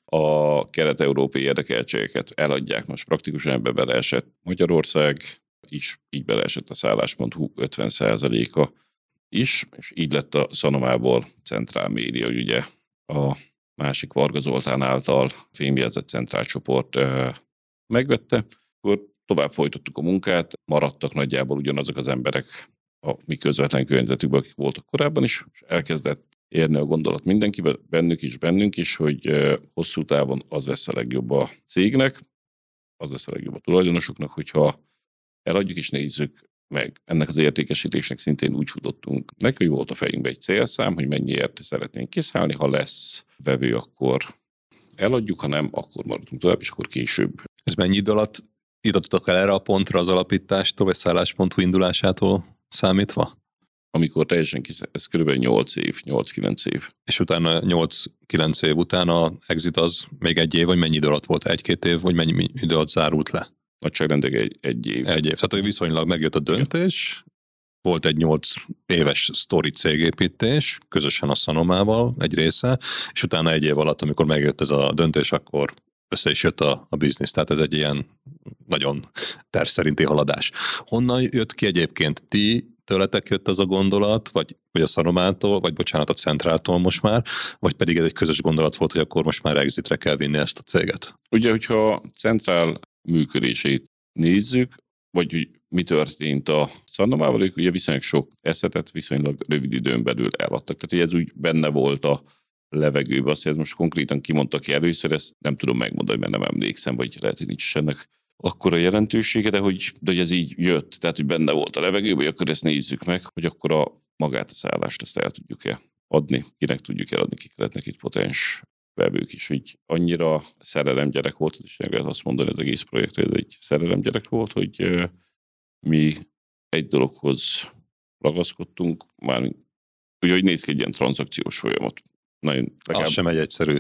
a kelet-európai érdekeltségeket eladják. Most praktikusan ebbe beleesett Magyarország is, így beleesett a szállás.hu 50%-a is, és így lett a szanomából centrál média, ugye a másik Varga Zoltán által fémjelzett centrál csoport megvette, akkor tovább folytattuk a munkát, maradtak nagyjából ugyanazok az emberek, a mi közvetlen környezetükben, akik voltak korábban is, és elkezdett érni a gondolat mindenkiben, bennük is, bennünk is, hogy hosszú távon az lesz a legjobb a cégnek, az lesz a legjobb a tulajdonosoknak, hogyha eladjuk és nézzük meg. Ennek az értékesítésnek szintén úgy futottunk. Neki volt a fejünkbe egy célszám, hogy mennyiért szeretnénk kiszállni, ha lesz vevő, akkor eladjuk, ha nem, akkor maradunk tovább, és akkor később. Ez mennyi idő alatt jutottak el erre a pontra az alapítástól, vagy szálláspontú indulásától? Számítva? Amikor teljesen kis, ez kb. 8 év, 8-9 év. És utána 8-9 év után a exit az még egy év, vagy mennyi idő alatt volt? Egy-két év, vagy mennyi idő alatt zárult le? Nagyságrendek egy, egy év. Egy év. Tehát, hogy viszonylag megjött a döntés, volt egy 8 éves sztori cégépítés, közösen a Szanomával egy része, és utána egy év alatt, amikor megjött ez a döntés, akkor össze is jött a, a biznisz. Tehát ez egy ilyen nagyon terv szerinti haladás. Honnan jött ki egyébként ti, tőletek jött ez a gondolat, vagy, vagy a Szaromától, vagy bocsánat, a Centráltól most már, vagy pedig ez egy közös gondolat volt, hogy akkor most már exitre kell vinni ezt a céget? Ugye, hogyha Centrál működését nézzük, vagy hogy mi történt a Szandomával, ők ugye viszonylag sok eszetet viszonylag rövid időn belül eladtak. Tehát ez úgy benne volt a levegőbe. Azt, hogy ez most konkrétan kimondta ki először, ezt nem tudom megmondani, mert nem emlékszem, vagy lehet, hogy nincs ennek akkora jelentősége, de hogy, de hogy ez így jött, tehát hogy benne volt a levegőben, hogy akkor ezt nézzük meg, hogy akkor a magát a szállást ezt el tudjuk-e adni, kinek tudjuk eladni, kik lehetnek itt potens vevők is, hogy annyira szerelem gyerek volt, és nem lehet azt mondani az egész projekt, hogy ez egy szerelem gyerek volt, hogy mi egy dologhoz ragaszkodtunk, már ugye, hogy néz ki egy ilyen tranzakciós folyamat nagyon legalább, Az sem egy egyszerű.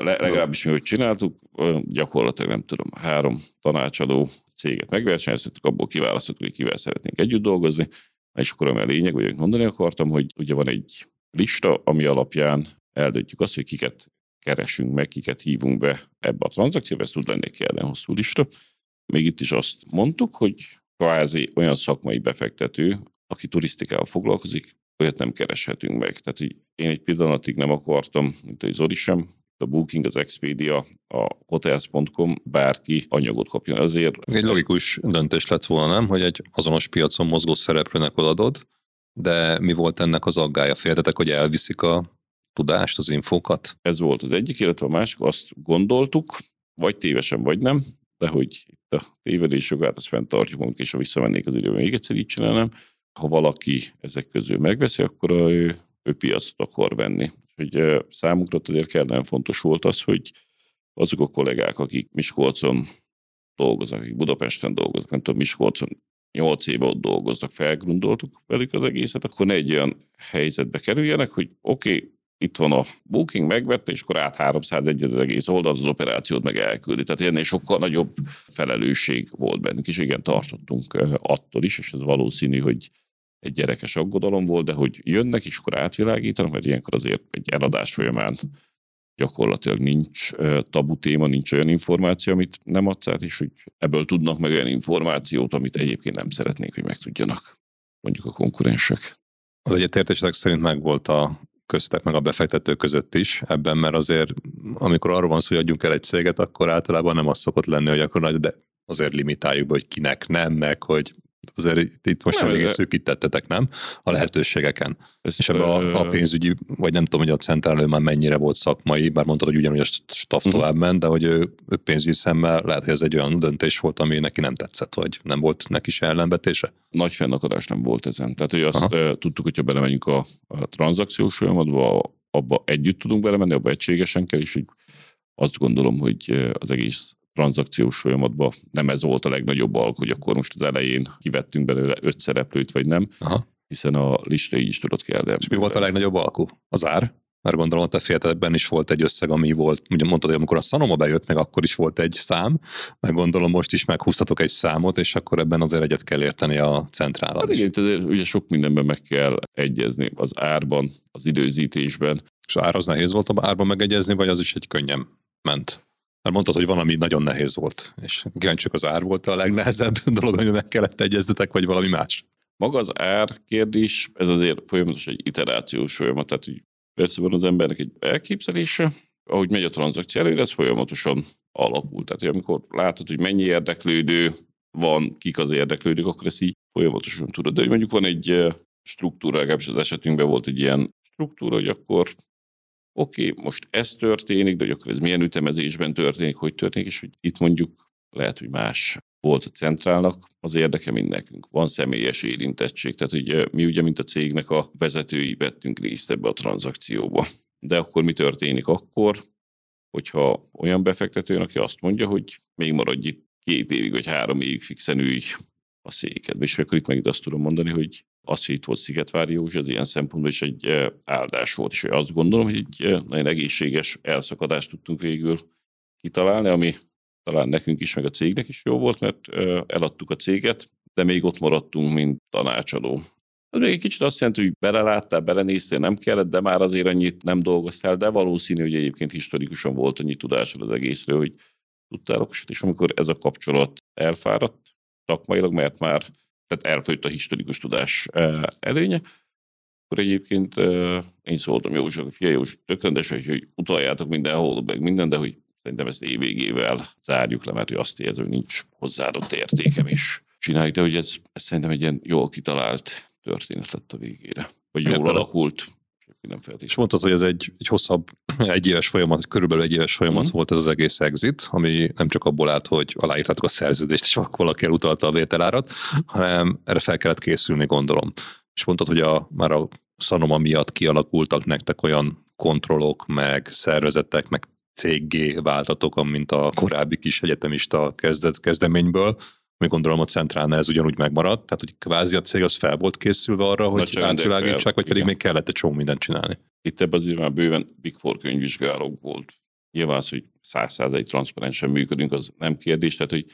legalábbis mi, hogy csináltuk, gyakorlatilag nem tudom, három tanácsadó céget megversenyeztettük, abból kiválasztottuk, hogy kivel szeretnénk együtt dolgozni, és akkor ami a lényeg, hogy mondani akartam, hogy ugye van egy lista, ami alapján eldöntjük azt, hogy kiket keresünk meg, kiket hívunk be ebbe a tranzakcióba, ez tud lenni egy kellene hosszú lista. Még itt is azt mondtuk, hogy kvázi olyan szakmai befektető, aki turisztikával foglalkozik, olyat nem kereshetünk meg. Tehát így én egy pillanatig nem akartam, mint a Zoli sem, a Booking, az Expedia, a hotels.com, bárki anyagot kapjon. Azért... Egy logikus döntés lett volna, nem, hogy egy azonos piacon mozgó szereplőnek odaadod, de mi volt ennek az aggája? Féltetek, hogy elviszik a tudást, az infókat? Ez volt az egyik, illetve a másik, azt gondoltuk, vagy tévesen, vagy nem, de hogy itt a tévedés jogát, azt fenntartjuk, és ha visszamennék az időben, még egyszer így csinálnám, ha valaki ezek közül megveszi, akkor ő, ő piacot akar venni. Hogy számunkra azért kell nagyon fontos volt az, hogy azok a kollégák, akik Miskolcon dolgoznak, akik Budapesten dolgoznak, nem tudom, Miskolcon 8 éve ott dolgoznak, felgrundoltuk velük az egészet, akkor ne egy olyan helyzetbe kerüljenek, hogy oké, okay, itt van a booking, megvette, és akkor át 301 az egész oldal, az operációt meg elküldi. Tehát ennél sokkal nagyobb felelősség volt bennünk, és igen, tartottunk attól is, és ez valószínű, hogy egy gyerekes aggodalom volt, de hogy jönnek, és akkor átvilágítanak, mert ilyenkor azért egy eladás folyamán gyakorlatilag nincs tabu téma, nincs olyan információ, amit nem adsz át, és hogy ebből tudnak meg olyan információt, amit egyébként nem szeretnék, hogy megtudjanak mondjuk a konkurensek. Az egyetértések szerint megvolt a köztek meg a befektető között is ebben, mert azért amikor arról van szó, hogy adjunk el egy céget, akkor általában nem az szokott lenni, hogy akkor nagy, de azért limitáljuk hogy kinek nem, meg hogy azért itt most nem, elég szűkítettetek, nem? A lehetőségeken. Ez, és ebben a, a pénzügyi, vagy nem tudom, hogy a centrálő már mennyire volt szakmai, bár mondtad, hogy ugyanúgy a staff uh-huh. tovább ment, de hogy ő, ő pénzügyi szemmel lehet, hogy ez egy olyan döntés volt, ami neki nem tetszett, vagy nem volt neki se ellenvetése? Nagy fennakadás nem volt ezen. Tehát, hogy azt Aha. tudtuk, hogyha belemegyünk a, a tranzakciós folyamatba, abba együtt tudunk belemenni, abba egységesen kell, és így azt gondolom, hogy az egész tranzakciós folyamatban nem ez volt a legnagyobb alk, hogy akkor most az elején kivettünk belőle öt szereplőt, vagy nem, Aha. hiszen a lista így is tudott kell. És mi volt a legnagyobb alkú? Az ár? Mert gondolom, a féltetben is volt egy összeg, ami volt, ugye mondtad, hogy amikor a Sanoma bejött, meg akkor is volt egy szám, meg gondolom most is meghúztatok egy számot, és akkor ebben azért egyet kell érteni a centrálal hát igen, azért ugye sok mindenben meg kell egyezni, az árban, az időzítésben. És ár az nehéz volt a árban megegyezni, vagy az is egy könnyen ment? Mert mondtad, hogy valami nagyon nehéz volt, és csak az ár volt a legnehezebb dolog, ami meg kellett egyeztetek, vagy valami más. Maga az ár kérdés, ez azért folyamatos egy iterációs folyamat, tehát hogy persze van az embernek egy elképzelése, ahogy megy a tranzakció előre, ez folyamatosan alakul. Tehát, hogy amikor látod, hogy mennyi érdeklődő van, kik az érdeklődők, akkor ezt így folyamatosan tudod. De hogy mondjuk van egy struktúra, legalábbis az esetünkben volt egy ilyen struktúra, hogy akkor oké, okay, most ez történik, de hogy akkor ez milyen ütemezésben történik, hogy történik, és hogy itt mondjuk lehet, hogy más volt a centrálnak az érdeke, mint nekünk. Van személyes érintettség, tehát hogy mi ugye, mint a cégnek a vezetői vettünk részt ebbe a tranzakcióba. De akkor mi történik akkor, hogyha olyan befektető, aki azt mondja, hogy még maradj itt két évig vagy három évig fixen ülj a székedbe. És akkor itt megint azt tudom mondani, hogy az, hogy itt volt Szigetvári Józsi, az ilyen szempontból is egy áldás volt, és azt gondolom, hogy egy nagyon egészséges elszakadást tudtunk végül kitalálni, ami talán nekünk is, meg a cégnek is jó volt, mert eladtuk a céget, de még ott maradtunk, mint tanácsadó. Az még egy kicsit azt jelenti, hogy beleláttál, belenéztél, nem kellett, de már azért annyit nem dolgoztál, de valószínű, hogy egyébként historikusan volt annyi tudásod az egészről, hogy tudtál okosat, és amikor ez a kapcsolat elfáradt szakmailag, mert már tehát elfogyott a historikus tudás előnye, akkor egyébként én szóltam József, a fia József, tök rendesen, hogy utaljátok mindenhol, meg minden, de hogy szerintem ezt évvégével zárjuk le, mert hogy azt érzem, hogy nincs hozzáadott értékem is. Csináljuk, de hogy ez, ez szerintem egy ilyen jól kitalált történet lett a végére. Vagy jól Értelem. alakult, nem És mondtad, hogy ez egy, egy hosszabb, egy éves folyamat, körülbelül egy éves folyamat mm. volt ez az egész exit, ami nem csak abból állt, hogy aláírtátok a szerződést, és akkor valaki elutalta a vételárat, hanem erre fel kellett készülni, gondolom. És mondtad, hogy a, már a szanoma miatt kialakultak nektek olyan kontrollok, meg szervezetek, meg céggé váltatok, mint a korábbi kis egyetemista kezdet, kezdeményből, ami gondolom a centrálnál ez ugyanúgy megmaradt, tehát hogy kvázi a cég az fel volt készülve arra, hogy átvilágítsák, vagy pedig igen. még kellett egy csomó mindent csinálni. Itt ebben azért már bőven Big Four könyvvizsgálók volt. Nyilván az, hogy száz százalék transzparensen működünk, az nem kérdés, tehát hogy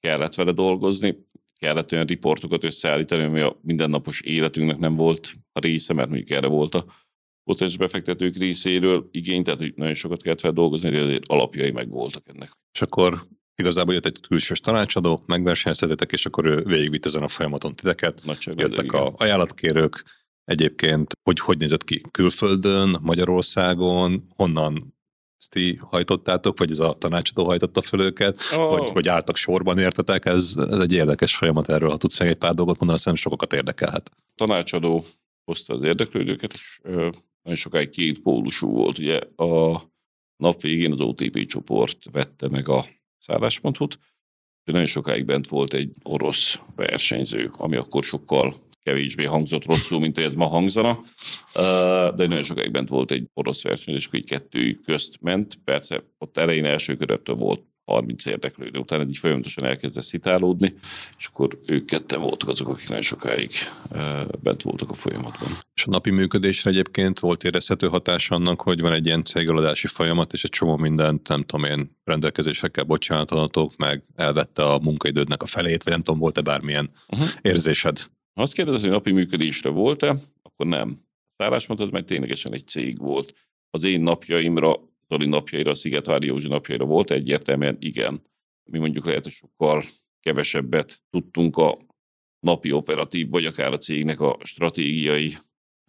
kellett vele dolgozni, kellett olyan riportokat összeállítani, ami a mindennapos életünknek nem volt a része, mert mondjuk erre volt a potenciális befektetők részéről igény, tehát hogy nagyon sokat kellett fel dolgozni, de azért alapjai meg voltak ennek. És akkor Igazából jött egy külsős tanácsadó, megversenyeztetetek, és akkor ő végigvitt ezen a folyamaton titeket. Jöttek a ajánlatkérők, egyébként, hogy hogy nézett ki külföldön, Magyarországon, honnan ezt ti hajtottátok, vagy ez a tanácsadó hajtotta föl őket, oh. vagy, vagy álltak sorban értetek, ez, ez egy érdekes folyamat erről, ha tudsz meg egy pár dolgot mondani, azt sokakat érdekelhet. Tanácsadó hozta az érdeklődőket, és ö, nagyon sokáig két pólusú volt. Ugye a nap végén az OTP csoport vette meg a szálláspontút. Nagyon sokáig bent volt egy orosz versenyző, ami akkor sokkal kevésbé hangzott rosszul, mint hogy ez ma hangzana, de nagyon sokáig bent volt egy orosz versenyző, és akkor így kettőjük közt ment. Persze ott elején első köröttől volt 30 érdeklődő. Utána így folyamatosan elkezdett szitálódni, és akkor ők ketten voltak azok, akik nagyon sokáig bent voltak a folyamatban. És a napi működésre egyébként volt érezhető hatás annak, hogy van egy ilyen cégeladási folyamat, és egy csomó mindent, nem tudom én, rendelkezésekkel bocsánatanatok, meg elvette a munkaidődnek a felét, vagy nem tudom, volt-e bármilyen uh-huh. érzésed? Ha azt kérdezed, hogy napi működésre volt-e, akkor nem. A szállásmód az meg ténylegesen egy cég volt. Az én napjaimra Zoli napjaira, a Szigetvári Józsi napjaira volt egyértelműen igen. Mi mondjuk lehet, hogy sokkal kevesebbet tudtunk a napi operatív, vagy akár a cégnek a stratégiai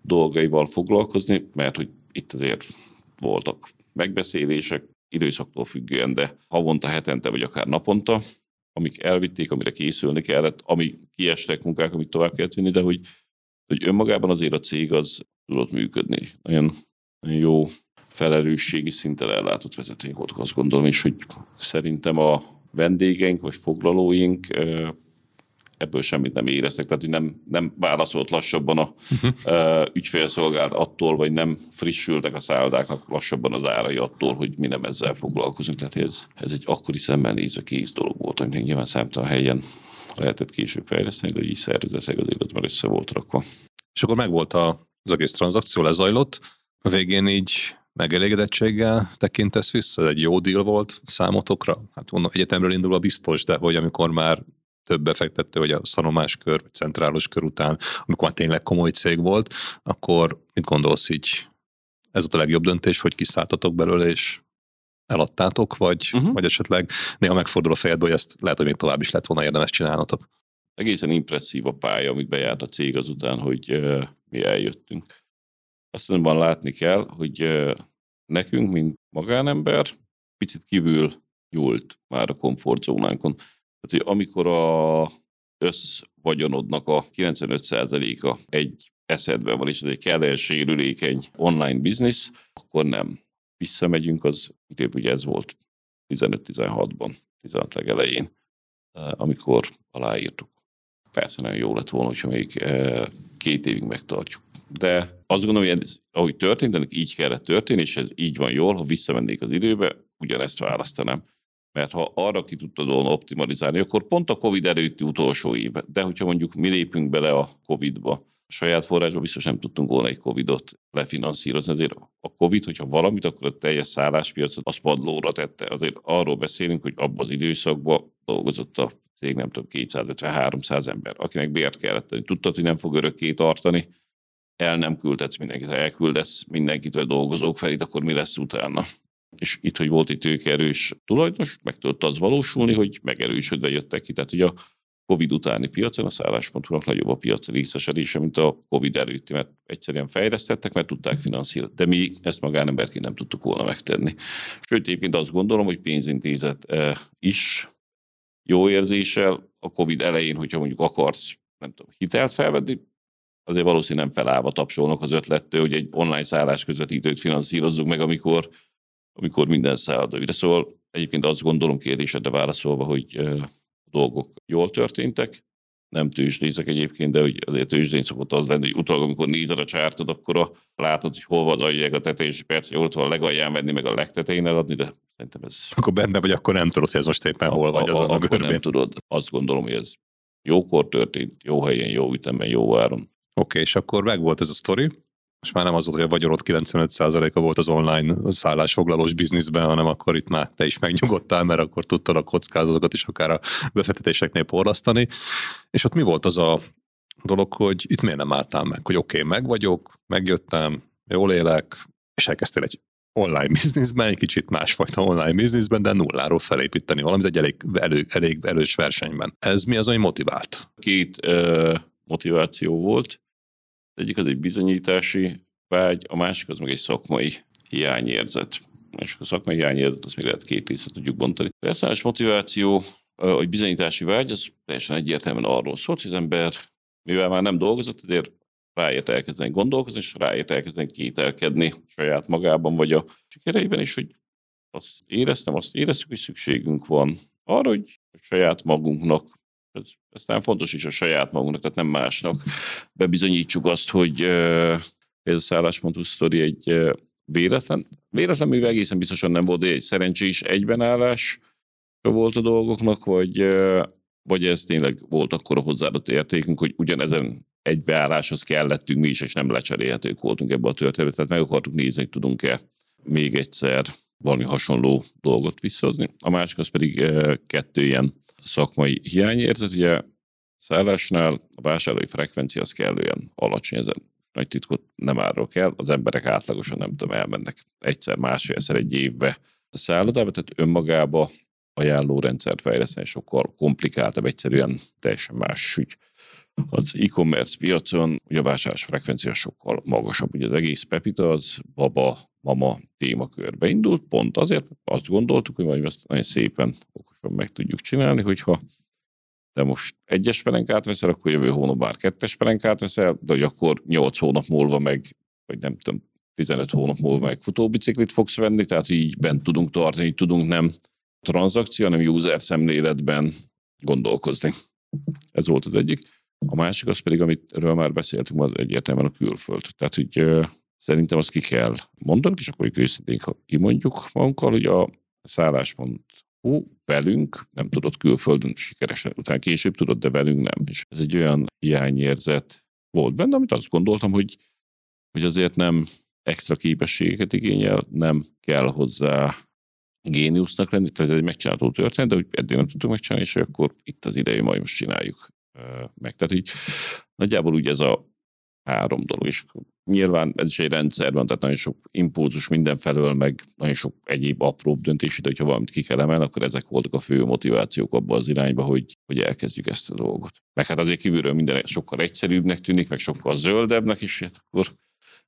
dolgaival foglalkozni, mert hogy itt azért voltak megbeszélések, időszaktól függően, de havonta, hetente, vagy akár naponta, amik elvitték, amire készülni kellett, ami kiestek munkák, amit tovább kellett vinni, de hogy, hogy önmagában azért a cég az tudott működni. Nagyon, nagyon jó felelősségi szinten ellátott vezetőink voltak, azt gondolom, és hogy szerintem a vendégeink vagy foglalóink ebből semmit nem éreztek, tehát hogy nem, nem válaszolt lassabban a uh-huh. ügyfélszolgált attól, vagy nem frissültek a szállodáknak lassabban az árai attól, hogy mi nem ezzel foglalkozunk. Tehát ez, ez egy akkori szemmel nézve kész dolog volt, amit nyilván számtalan helyen lehetett később fejleszteni, de így szervezetileg azért ott már össze volt rakva. És akkor megvolt a, az egész tranzakció, lezajlott, a végén így megelégedettséggel tekintesz vissza? Egy jó deal volt számotokra? Hát mondom, egyetemről indulva biztos, de hogy amikor már több befektető, vagy a szanomás kör, vagy centrálos kör után, amikor már tényleg komoly cég volt, akkor mit gondolsz így? Ez volt a legjobb döntés, hogy kiszálltatok belőle, és eladtátok, vagy, uh-huh. vagy esetleg néha megfordul a fejedbe, hogy ezt lehet, hogy még tovább is lett volna érdemes csinálnotok. Egészen impresszív a pálya, amit bejárt a cég azután, hogy uh, mi eljöttünk azt mondom, látni kell, hogy nekünk, mint magánember, picit kívül nyúlt már a komfortzónánkon. Tehát, hogy amikor a összvagyonodnak a 95%-a egy eszedben van, és ez egy kellően sérülékeny online biznisz, akkor nem. Visszamegyünk, az időbb ugye ez volt 15-16-ban, 16 legelején, amikor aláírtuk. Persze nagyon jó lett volna, hogyha még két évig megtartjuk de azt gondolom, hogy ez, ahogy történt, ennek így kellett történni, és ez így van jól, ha visszamennék az időbe, ugyanezt választanám. Mert ha arra ki tudtad volna optimalizálni, akkor pont a Covid előtti utolsó év. De hogyha mondjuk mi lépünk bele a Covid-ba, a saját forrásba biztos nem tudtunk volna egy Covid-ot lefinanszírozni. Azért a Covid, hogyha valamit, akkor a teljes szálláspiacot az padlóra tette. Azért arról beszélünk, hogy abban az időszakban dolgozott a cég nem tudom, 250-300 ember, akinek bért kellett tenni. Tudtad, hogy nem fog örökké tartani, el nem küldhetsz mindenkit. Ha elküldesz mindenkit, vagy dolgozók felé, akkor mi lesz utána? És itt, hogy volt itt erős tulajdonos, meg tudott az valósulni, hogy megerősödve jöttek ki. Tehát, hogy a Covid utáni piacon a szálláspontúnak nagyobb a piac részesedése, mint a Covid előtti, mert egyszerűen fejlesztettek, mert tudták finanszírozni. De mi ezt magánemberként nem tudtuk volna megtenni. Sőt, egyébként azt gondolom, hogy pénzintézet eh, is jó érzéssel a Covid elején, hogyha mondjuk akarsz, nem tudom, hitelt felvenni, azért valószínűleg nem felállva tapsolnak az ötlettől, hogy egy online szállás közvetítőt finanszírozzuk meg, amikor, amikor minden szállda üre. Szóval egyébként azt gondolom kérdésedre válaszolva, hogy a dolgok jól történtek, nem tőzsdézek egyébként, de hogy azért tőzsdén szokott az lenni, hogy utólag, amikor nézed a csártod, akkor a, látod, hogy hol van a tetejés perc, ott van a legalján venni, meg a legtetején eladni, de szerintem ez... Akkor benne vagy, akkor nem tudod, hogy ez most éppen hol vagy azon a, a Akkor nem tudod. Azt gondolom, hogy ez jókor történt, jó helyen, jó ütemben, jó áron. Oké, és akkor meg volt ez a sztori, és már nem az volt, hogy a vagyonod 95%-a volt az online szállásfoglalós bizniszben, hanem akkor itt már te is megnyugodtál, mert akkor tudtad a kockázatokat is akár a befektetéseknél porlasztani. És ott mi volt az a dolog, hogy itt miért nem álltál meg? Hogy oké, okay, meg vagyok, megjöttem, jól élek, és elkezdtél egy online bizniszben, egy kicsit másfajta online bizniszben, de nulláról felépíteni valamit egy elég, elő, elég elős versenyben. Ez mi az, ami motivált? Két uh, motiváció volt. Egyik az egy bizonyítási vágy, a másik az meg egy szakmai hiányérzet. És a szakmai hiányérzet, azt még lehet két részre tudjuk bontani. A personális motiváció, vagy bizonyítási vágy, az teljesen egyértelműen arról szólt, hogy az ember, mivel már nem dolgozott, ezért ráért elkezdeni gondolkozni, és ráért elkezdeni kételkedni saját magában, vagy a sikereiben is, hogy azt éreztem, azt éreztük, hogy szükségünk van arra, hogy saját magunknak ez, nem fontos is a saját magunknak, tehát nem másnak. Bebizonyítsuk azt, hogy ez a szálláspontú sztori egy véletlen. Véletlen művel egészen biztosan nem volt, de egy szerencsés egybenállás, volt a dolgoknak, vagy, vagy ez tényleg volt akkor a hozzáadott értékünk, hogy ugyanezen egy beálláshoz kellettünk mi is, és nem lecserélhetők voltunk ebbe a történetet. Tehát meg akartuk nézni, hogy tudunk-e még egyszer valami hasonló dolgot visszahozni. A másik az pedig kettő ilyen szakmai hiányérzet. Ugye szállásnál a vásárlói frekvencia az kellően alacsony, ezen nagy titkot nem árulok el, az emberek átlagosan nem tudom, elmennek egyszer, másfélszer egy évbe a szállodába, tehát önmagába ajánlórendszert fejleszteni sokkal komplikáltabb, egyszerűen teljesen más ügy. Az e-commerce piacon ugye a vásárlás frekvencia sokkal magasabb. Ugye az egész Pepita az baba, mama témakörbe indult, pont azért, azt gondoltuk, hogy majd ezt nagyon szépen, meg tudjuk csinálni, hogyha de most egyes pelenkát veszel, akkor jövő hónap már kettes pelenkát veszel, de hogy akkor 8 hónap múlva meg, vagy nem tudom, 15 hónap múlva meg futóbiciklit fogsz venni, tehát így bent tudunk tartani, tudunk nem tranzakció, hanem user szemléletben gondolkozni. Ez volt az egyik. A másik az pedig, amitről már beszéltünk, az egyértelműen a külföld. Tehát, hogy szerintem azt ki kell mondani, és akkor őszintén kimondjuk magunkkal, hogy a szálláspont hú, velünk nem tudott külföldön sikeresen, utána később tudott, de velünk nem. És ez egy olyan hiányérzet volt benne, amit azt gondoltam, hogy, hogy azért nem extra képességeket igényel, nem kell hozzá géniusznak lenni, tehát ez egy megcsinálható történet, de hogy eddig nem tudtuk megcsinálni, és akkor itt az ideje, majd most csináljuk meg. Tehát így nagyjából úgy ez a három dolog, és nyilván ez is egy rendszerben, tehát nagyon sok impulzus mindenfelől, meg nagyon sok egyéb apróbb döntés, de hogyha valamit ki kell emelni, akkor ezek voltak a fő motivációk abba az irányba, hogy, hogy elkezdjük ezt a dolgot. Meg hát azért kívülről minden sokkal egyszerűbbnek tűnik, meg sokkal zöldebbnek is, hát akkor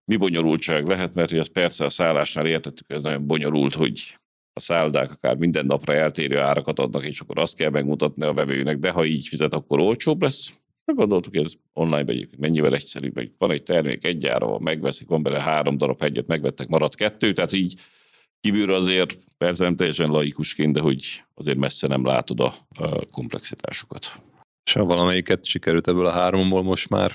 mi bonyolultság lehet, mert hogy ez persze a szállásnál értettük, ez nagyon bonyolult, hogy a szállodák akár minden napra eltérő árakat adnak, és akkor azt kell megmutatni a vevőnek, de ha így fizet, akkor olcsóbb lesz. Meggondoltuk, hogy ez online egyébként mennyivel egyszerűbb, hogy van egy termék egy ára, megveszik, van bele három darab hegyet, megvettek, maradt kettő, tehát így kívülről azért persze nem teljesen laikusként, de hogy azért messze nem látod a, a komplexitásokat. És ha valamelyiket sikerült ebből a háromból most már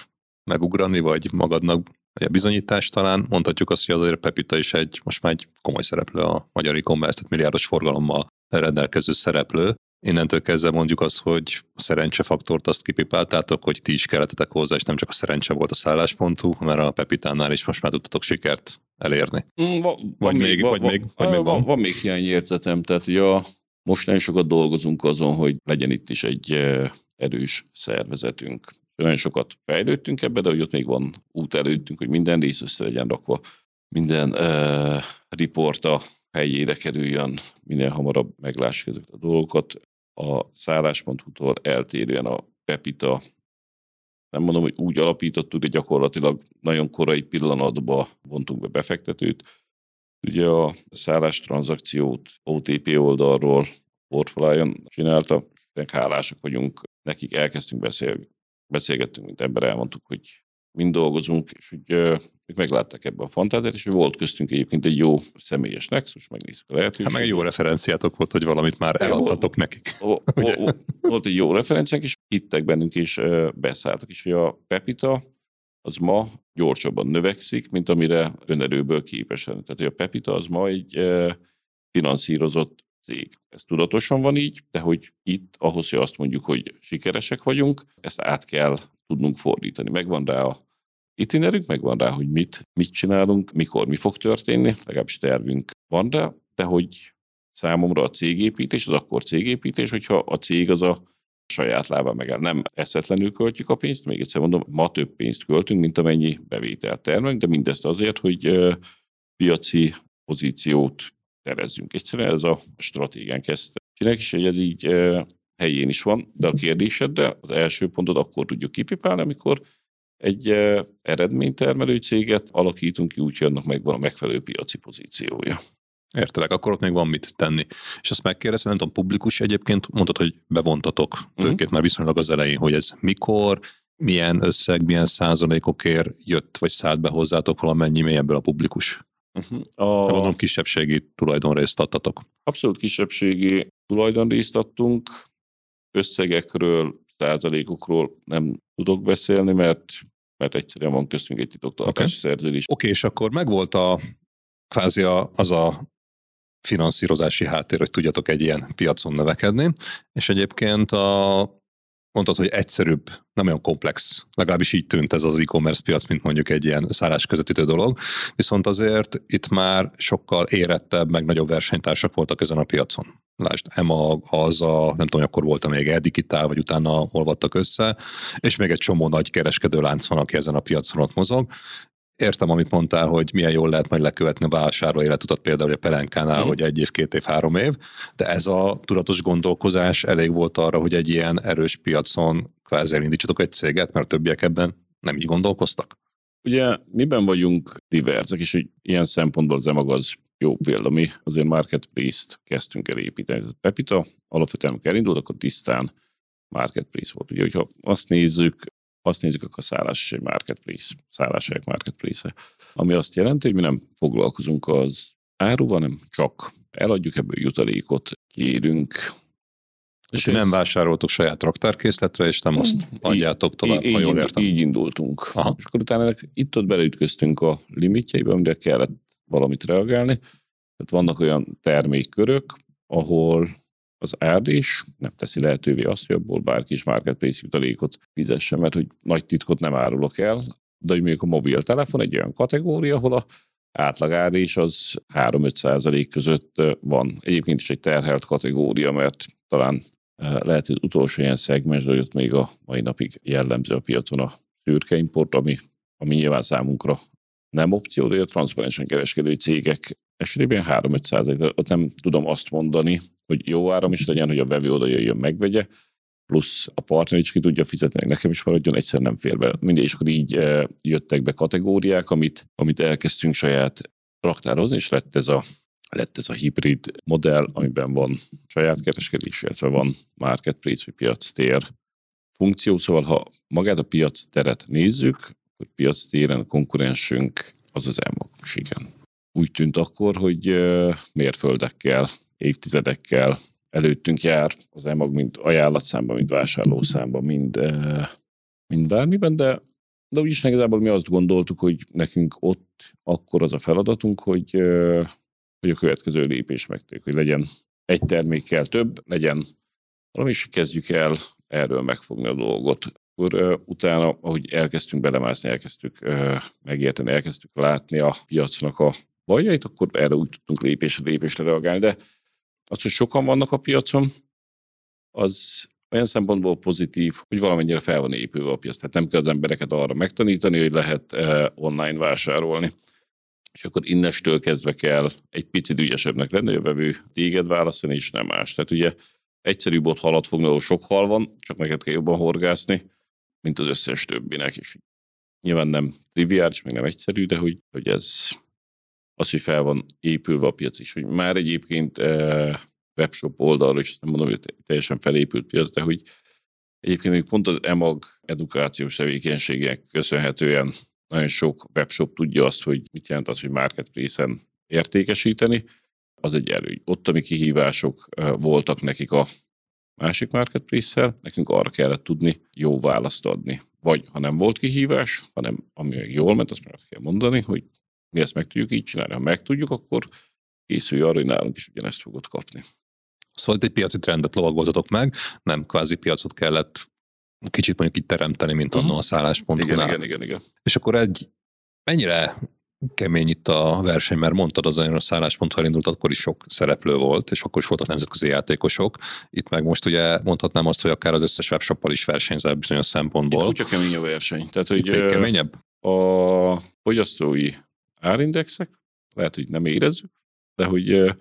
megugrani, vagy magadnak vagy a bizonyítás talán, mondhatjuk azt, hogy azért Pepita is egy, most már egy komoly szereplő a magyar e-commerce, tehát milliárdos forgalommal rendelkező szereplő. Innentől kezdve mondjuk azt, hogy a szerencsefaktort azt kipipáltátok, hogy ti is kelletetek hozzá, és nem csak a szerencse volt a szálláspontú, mert a Pepitánál is most már tudtatok sikert elérni. Mm, va, vagy, még, vagy, még, vagy még van? Van még hiányérzetem, tehát ja, most nagyon sokat dolgozunk azon, hogy legyen itt is egy eh, erős szervezetünk. Nagyon sokat fejlődtünk ebbe, de hogy ott még van út előttünk, hogy minden rész össze legyen rakva, minden uh, riport a helyére kerüljön, minél hamarabb meglássuk ezeket a dolgokat. A szállás.hu-tól eltérően a Pepita, nem mondom, hogy úgy alapítottuk, de gyakorlatilag nagyon korai pillanatban vontunk be befektetőt. Ugye a szállás tranzakciót OTP oldalról Portfolion csinálta, hálásak vagyunk, nekik elkezdtünk beszélni, beszélgettünk, mint ember, elmondtuk, hogy mind dolgozunk, és hogy ők meglátták ebbe a fantáziát, és volt köztünk egyébként egy jó személyes nexus, megnézzük a lehetőséget. Hát meg egy jó referenciátok volt, hogy valamit már eladtatok nekik. Volt egy jó referenciánk, és hittek bennünk, és beszálltak is, hogy a Pepita az ma gyorsabban növekszik, mint amire önerőből képesen. Tehát, hogy a Pepita az ma egy finanszírozott cég. Ez tudatosan van így, de hogy itt ahhoz, hogy azt mondjuk, hogy sikeresek vagyunk, ezt át kell tudnunk fordítani. Megvan rá a itinerünk, megvan rá, hogy mit, mit csinálunk, mikor mi fog történni, legalábbis tervünk van rá, de hogy számomra a cégépítés az akkor cégépítés, hogyha a cég az a saját lábán megáll. Nem eszetlenül költjük a pénzt, még egyszer mondom, ma több pénzt költünk, mint amennyi bevételt termelünk, de mindezt azért, hogy piaci pozíciót terezzünk. Egyszerűen ez a stratégiánk ezt csinálják, és hogy ez így helyén is van, de a kérdésedre az első pontot akkor tudjuk kipipálni, amikor egy eredménytermelő céget alakítunk ki, úgyhogy annak megvan a megfelelő piaci pozíciója. Értelek, akkor ott még van mit tenni. És azt megkérdezem, nem tudom, publikus egyébként, mondtad, hogy bevontatok uh-huh. őket már viszonylag az elején, hogy ez mikor, milyen összeg, milyen százalékokért jött, vagy szállt be hozzátok valamennyi mély ebből a publikus? Uh-huh. A... Gondolom kisebbségi tulajdonrészt adtatok. Abszolút kisebbségi tulajdonrészt adtunk. Összegekről, százalékokról nem tudok beszélni, mert, mert egyszerűen van köztünk egy titoktartási okay. szerződés. Oké, okay, és akkor megvolt a kvázi a, az a finanszírozási háttér, hogy tudjatok egy ilyen piacon növekedni, és egyébként a mondtad, hogy egyszerűbb, nem olyan komplex, legalábbis így tűnt ez az e-commerce piac, mint mondjuk egy ilyen szállás közvetítő dolog, viszont azért itt már sokkal érettebb, meg nagyobb versenytársak voltak ezen a piacon. Lásd, EMA, az a, nem tudom, akkor volt még e-digitál, vagy utána olvadtak össze, és még egy csomó nagy kereskedő lánc van, aki ezen a piacon ott mozog, értem, amit mondtál, hogy milyen jól lehet majd lekövetni a vásárló életutat például a Pelenkánál, mm. hogy egy év, két év, három év, de ez a tudatos gondolkozás elég volt arra, hogy egy ilyen erős piacon kvázi elindítsatok egy céget, mert a többiek ebben nem így gondolkoztak? Ugye miben vagyunk diverzek, és hogy ilyen szempontból az EMAG az jó példa. Mi azért marketplace-t kezdtünk el építeni. Pepita alapvetően, amikor elindult, akkor tisztán marketplace volt. Ugye, hogyha azt nézzük, azt nézzük, akkor a szállás egy marketplace, szálláshelyek marketplace Ami azt jelenti, hogy mi nem foglalkozunk az áruval, nem csak eladjuk, ebből jutalékot kérünk. És ez... nem vásároltok saját raktárkészletre, és nem azt így, adjátok tovább, így, ha jól értem. Így indultunk. Aha. És akkor utána itt-ott beleütköztünk a limitjeibe, amire kellett valamit reagálni. Tehát vannak olyan termékkörök, ahol az árdés nem teszi lehetővé azt, hogy abból bárki is marketplace jutalékot fizesse, mert hogy nagy titkot nem árulok el, de hogy mondjuk a mobiltelefon egy olyan kategória, ahol a átlag árdés az 3-5 százalék között van. Egyébként is egy terhelt kategória, mert talán lehet, hogy utolsó ilyen szegmens, de ott még a mai napig jellemző a piacon a szürke import, ami, ami nyilván számunkra nem opció, de a transzparensen kereskedő cégek esetében 3-5 százalék. Ott nem tudom azt mondani, hogy jó áram is legyen, hogy a vevő oda jöjjön, megvegye, plusz a partner is ki tudja fizetni, nekem is maradjon, egyszer nem fér be. Mindegy, és akkor így e, jöttek be kategóriák, amit, amit elkezdtünk saját raktározni, és lett ez a lett ez a hibrid modell, amiben van saját kereskedés, illetve van marketplace vagy piac tér funkció. Szóval, ha magát a piac teret nézzük, akkor piac téren a konkurensünk az az elmag. Igen. Úgy tűnt akkor, hogy mérföldekkel évtizedekkel előttünk jár az EMAG, mind ajánlatszámban, mind vásárlószámban, mind, mind bármiben, de, de úgyis igazából mi azt gondoltuk, hogy nekünk ott akkor az a feladatunk, hogy, hogy a következő lépés megtegyük, hogy legyen egy termékkel több, legyen valami, is kezdjük el erről megfogni a dolgot. Akkor utána, ahogy elkezdtünk belemászni, elkezdtük megérteni, elkezdtük látni a piacnak a bajait, akkor erre úgy tudtunk lépésre lépésre reagálni, de az, hogy sokan vannak a piacon, az olyan szempontból pozitív, hogy valamennyire fel van épülve a piac. Tehát nem kell az embereket arra megtanítani, hogy lehet eh, online vásárolni. És akkor innestől kezdve kell egy picit ügyesebbnek lenni, a vevő téged választani, és nem más. Tehát ugye egyszerűbb ott halat fogni, ahol sok hal van, csak neked kell jobban horgászni, mint az összes többinek. És nyilván nem triviális, meg nem egyszerű, de hogy, hogy ez az, hogy fel van épülve a piac is, hogy már egyébként e, webshop oldalról is, nem mondom, hogy teljesen felépült piac, de hogy egyébként még pont az EMAG edukációs tevékenységek köszönhetően nagyon sok webshop tudja azt, hogy mit jelent az, hogy marketplace-en értékesíteni, az egy előny. Ott, ami kihívások e, voltak nekik a másik marketplace-szel, nekünk arra kellett tudni jó választ adni. Vagy ha nem volt kihívás, hanem ami jól ment, azt már azt kell mondani, hogy mi ezt meg tudjuk így csinálni. Ha meg tudjuk, akkor készülj arra, hogy nálunk is ugyanezt fogod kapni. Szóval egy piaci trendet lovagoltatok meg, nem kvázi piacot kellett kicsit mondjuk itt teremteni, mint uh-huh. a szálláspontnál. Igen, igen, igen, igen. És akkor egy mennyire kemény itt a verseny, mert mondtad az olyan a szálláspont, ha elindult, akkor is sok szereplő volt, és akkor is voltak nemzetközi játékosok. Itt meg most ugye mondhatnám azt, hogy akár az összes webshoppal is versenyzel bizonyos szempontból. Itt kemény a verseny. Tehát, hogy Itt keményebb? A fogyasztói árindexek, lehet, hogy nem érezzük, de hogy a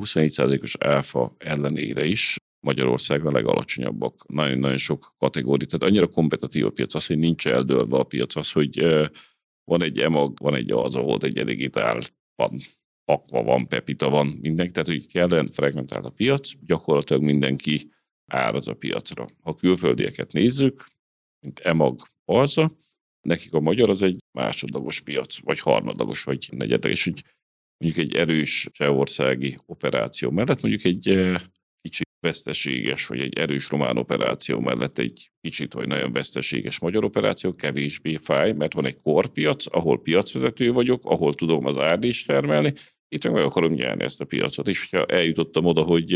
24%-os áfa ellenére is Magyarország a legalacsonyabbak. Nagyon-nagyon sok kategória. Tehát annyira kompetitív a piac, az, hogy nincs eldőlve a piac, az, hogy van egy emag, van egy az, volt egy digitál, van akva, van pepita, van mindenki, tehát hogy kellően fragmentált a piac, gyakorlatilag mindenki áraz a piacra. Ha külföldieket nézzük, mint emag, alza, nekik a magyar az egy másodlagos piac, vagy harmadlagos, vagy negyedleges, hogy mondjuk egy erős csehországi operáció mellett mondjuk egy eh, veszteséges, vagy egy erős román operáció mellett egy kicsit vagy nagyon veszteséges magyar operáció kevésbé fáj, mert van egy korpiac, ahol piacvezető vagyok, ahol tudom az árdést termelni, itt meg akarom nyerni ezt a piacot, és ha eljutottam oda, hogy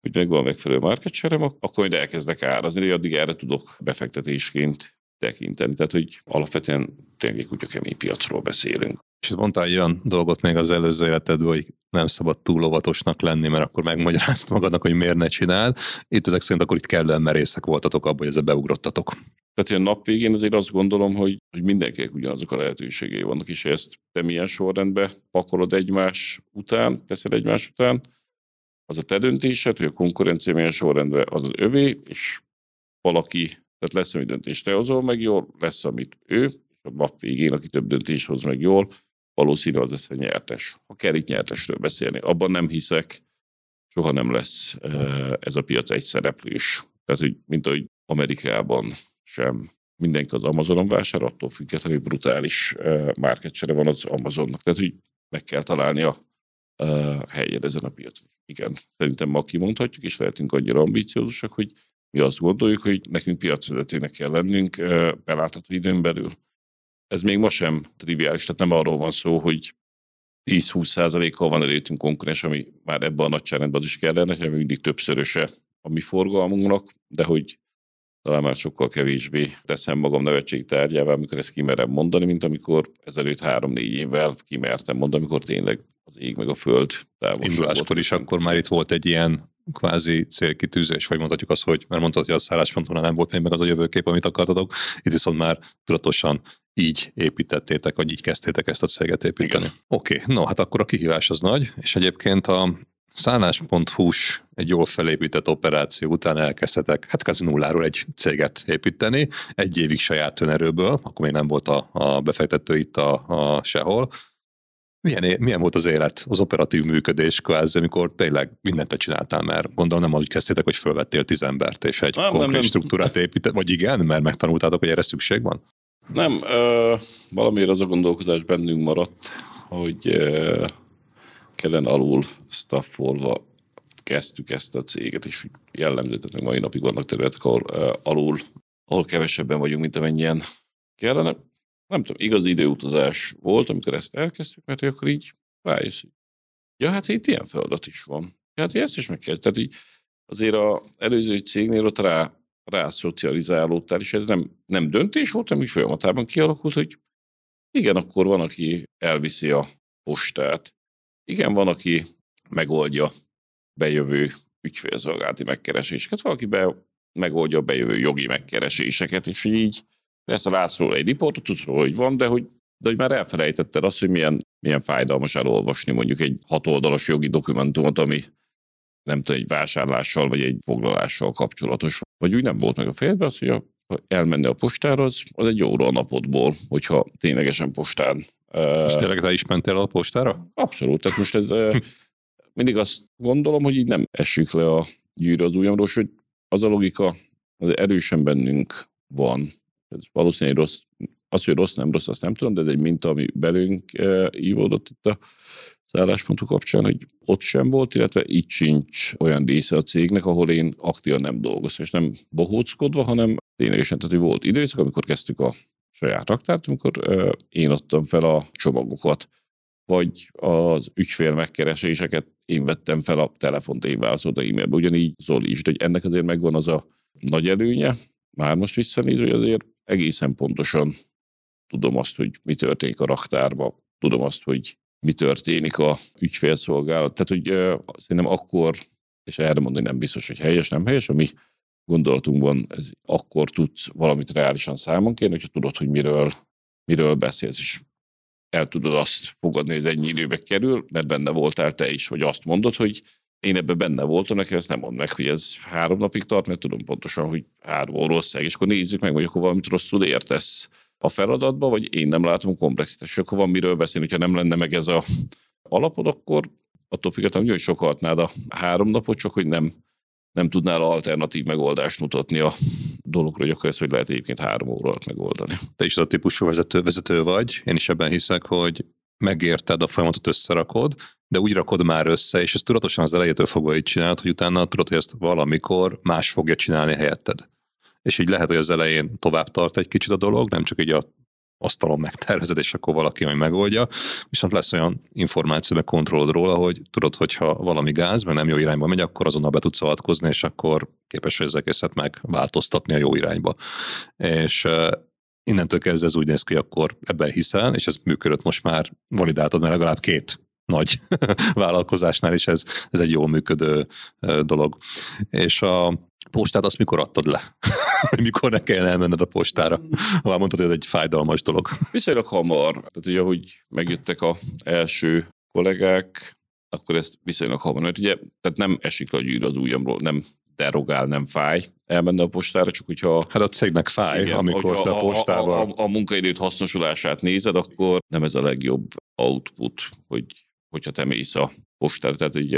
hogy megvan megfelelő market share akkor majd elkezdek árazni, hogy addig erre tudok befektetésként tekinteni. Tehát, hogy alapvetően tényleg egy kutya kemény piacról beszélünk. És mondtál egy olyan dolgot még az előző életedből, hogy nem szabad túl óvatosnak lenni, mert akkor megmagyarázd magadnak, hogy miért ne csináld. Itt ezek szerint akkor itt kellően merészek voltatok abban, hogy ezzel beugrottatok. Tehát a nap végén azért azt gondolom, hogy, hogy mindenkinek ugyanazok a lehetőségei vannak, és ezt te milyen sorrendbe pakolod egymás után, teszed egymás után, az a te döntésed, hogy a konkurencia milyen sorrendben az az övé, és valaki, tehát lesz, ami döntést te hozol meg jól, lesz, amit ő, és a nap végén, aki több döntés hoz meg jól, valószínű az lesz a nyertes. Ha kell itt nyertesről beszélni, abban nem hiszek, soha nem lesz ez a piac egy szereplős. Tehát, hogy mint ahogy Amerikában sem mindenki az Amazonon vásár, attól függetlenül brutális market van az Amazonnak. Tehát, hogy meg kell találni a helyed ezen a piacon. Igen, szerintem ma kimondhatjuk, és lehetünk annyira ambiciózusak, hogy mi azt gondoljuk, hogy nekünk piacvezetőnek kell lennünk belátható időn belül. Ez még ma sem triviális, tehát nem arról van szó, hogy 10-20%-kal van előttünk konkurens, ami már ebben a nagyságrendben is kellene, hanem mindig többszöröse a mi forgalmunknak, de hogy talán már sokkal kevésbé teszem magam nevetség tárgyává, amikor ezt kimerem mondani, mint amikor ezelőtt három-négy évvel kimertem mondani, amikor tényleg az ég meg a föld távolságot. is akkor már itt volt egy ilyen kvázi célkitűzés, vagy mondhatjuk azt, hogy mert mondtad, hogy a szállásponton nem volt még meg az a jövőkép, amit akartatok, itt viszont már tudatosan így építettétek, vagy így kezdtétek ezt a céget építeni. Oké, okay, no, hát akkor a kihívás az nagy, és egyébként a Szállás.hu-s egy jól felépített operáció után elkezdhetek, hát kvázi nulláról egy céget építeni, egy évig saját önerőből, akkor még nem volt a, a befektető itt a, a sehol. Milyen, milyen volt az élet, az operatív működés kvázi, amikor tényleg mindent te csináltál, mert gondolom nem úgy kezdtétek, hogy fölvettél tíz embert, és egy nem, konkrét nem, nem. struktúrát épített, vagy igen, mert megtanultátok, hogy erre szükség van? Nem, ö, valamiért az a gondolkozás bennünk maradt, hogy ö, kellene alul staffolva kezdtük ezt a céget, és jellemző, tehát mai napig vannak területek, ahol uh, alul, ahol kevesebben vagyunk, mint amennyien kellene. Nem tudom, igaz időutazás volt, amikor ezt elkezdtük, mert akkor így rájössz, ja, hát itt ilyen feladat is van. Hát ezt is meg kell. Tehát így azért az előző cégnél ott rá, rá szocializálódtál, és ez nem, nem döntés volt, hanem is folyamatában kialakult, hogy igen, akkor van, aki elviszi a postát, igen, van, aki megoldja bejövő ügyfélszolgálati megkereséseket, valaki be, megoldja a bejövő jogi megkereséseket, és így persze látsz róla egy riportot, tudsz róla, hogy van, de hogy, de hogy már elfelejtetted azt, hogy milyen, milyen fájdalmas elolvasni mondjuk egy hatoldalas jogi dokumentumot, ami nem tudom, egy vásárlással vagy egy foglalással kapcsolatos. Vagy úgy nem volt meg a fejedben az, hogy a, ha elmenne a postára, az, az egy óra a napodból, hogyha ténylegesen postán és tényleg te is mentél a postára? Abszolút. Tehát most ez mindig azt gondolom, hogy így nem esik le a gyűrű az ujjamról, hogy az a logika az erősen bennünk van. Ez valószínűleg rossz, az, hogy rossz, nem rossz, azt nem tudom, de ez egy minta, ami belünk ívódott itt a szálláspontú kapcsán, hogy ott sem volt, illetve itt sincs olyan része a cégnek, ahol én aktívan nem dolgozom, és nem bohóckodva, hanem ténylegesen, tehát hogy volt időszak, amikor kezdtük a saját raktárt, amikor ö, én adtam fel a csomagokat, vagy az ügyfél megkereséseket én vettem fel a telefont, én válaszoltam e-mailbe, ugyanígy Zoli is, de hogy ennek azért megvan az a nagy előnye, már most visszanézve, hogy azért egészen pontosan tudom azt, hogy mi történik a raktárban, tudom azt, hogy mi történik a ügyfélszolgálat. Tehát, hogy ö, szerintem akkor, és erre mondani nem biztos, hogy helyes, nem helyes, ami gondolatunkban ez akkor tudsz valamit reálisan számon kérni, hogyha tudod, hogy miről, miről beszélsz, és el tudod azt fogadni, hogy ez ennyi időbe kerül, mert benne voltál te is, hogy azt mondod, hogy én ebben benne voltam, nekem ezt nem mond meg, hogy ez három napig tart, mert tudom pontosan, hogy három rossz és akkor nézzük meg, hogy akkor valamit rosszul értesz a feladatba, vagy én nem látom komplexitás, akkor van miről beszélni, hogyha nem lenne meg ez a alapod, akkor attól függetlenül, hogy sokalhatnád a három napot, csak hogy nem nem tudnál alternatív megoldást mutatni a dologra, hogy akkor ezt hogy lehet egyébként három óra alatt megoldani. Te is a típusú vezető, vezető vagy, én is ebben hiszek, hogy megérted, a folyamatot összerakod, de úgy rakod már össze, és ezt tudatosan az elejétől fogva így csinálod, hogy utána tudod, hogy ezt valamikor más fogja csinálni helyetted. És így lehet, hogy az elején tovább tart egy kicsit a dolog, nem csak így a asztalon megtervezed, és akkor valaki majd megoldja. Viszont lesz olyan információ, meg kontrollod róla, hogy tudod, hogyha valami gáz, meg nem jó irányba megy, akkor azonnal be tudsz avatkozni, és akkor képes hogy az egészet megváltoztatni a jó irányba. És innentől kezdve ez úgy néz ki, akkor ebben hiszel, és ez működött most már validáltad, mert legalább két nagy vállalkozásnál is ez, ez egy jól működő dolog. És a postát azt mikor adtad le? mikor ne kelljen elmenned a postára? Ha mondtad, hogy ez egy fájdalmas dolog. Viszonylag hamar. Tehát ugye, ahogy megjöttek a első kollégák, akkor ezt viszonylag hamar. Mert ugye, tehát nem esik a gyűr az ujjamról, nem derogál, nem fáj elmenni a postára, csak hogyha... Hát a cégnek fáj, igen, amikor te a postával... A, a, a, a munkaidőt hasznosulását nézed, akkor nem ez a legjobb output, hogy, hogyha te mész a postára. Tehát így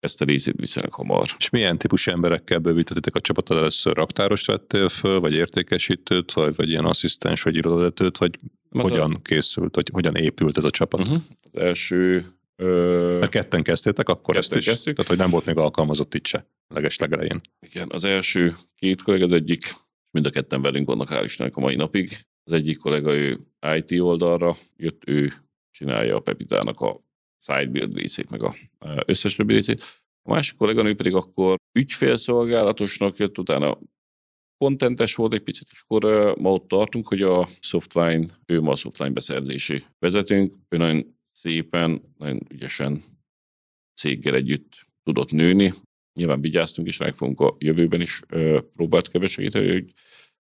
ezt a részét viszonylag hamar. És milyen típusú emberekkel bővítettek a csapatot? Először raktárost vettél föl, vagy értékesítőt, vagy, vagy ilyen asszisztens, vagy irodavetőt, vagy Mert hogyan a... készült, vagy hogyan épült ez a csapat? Uh-huh. Az első Ö... Mert ketten kezdtétek, akkor ketten ezt is. Kezdtük. Tehát, hogy nem volt még alkalmazott itt se, leges legelején. Igen, az első két kollega, az egyik, mind a ketten velünk vannak, hál' Istennek a mai napig. Az egyik kollega, ő IT oldalra jött, ő csinálja a Pepitának a sidebuild részét, meg a összes többi részét. A másik kolléganő pedig akkor ügyfélszolgálatosnak jött, utána kontentes volt egy picit, és akkor ma ott tartunk, hogy a Softline, ő ma a Softline beszerzési vezetőnk, ő nagyon szépen, nagyon ügyesen céggel együtt tudott nőni. Nyilván vigyáztunk, és meg fogunk a jövőben is próbált kevesegíteni, hogy,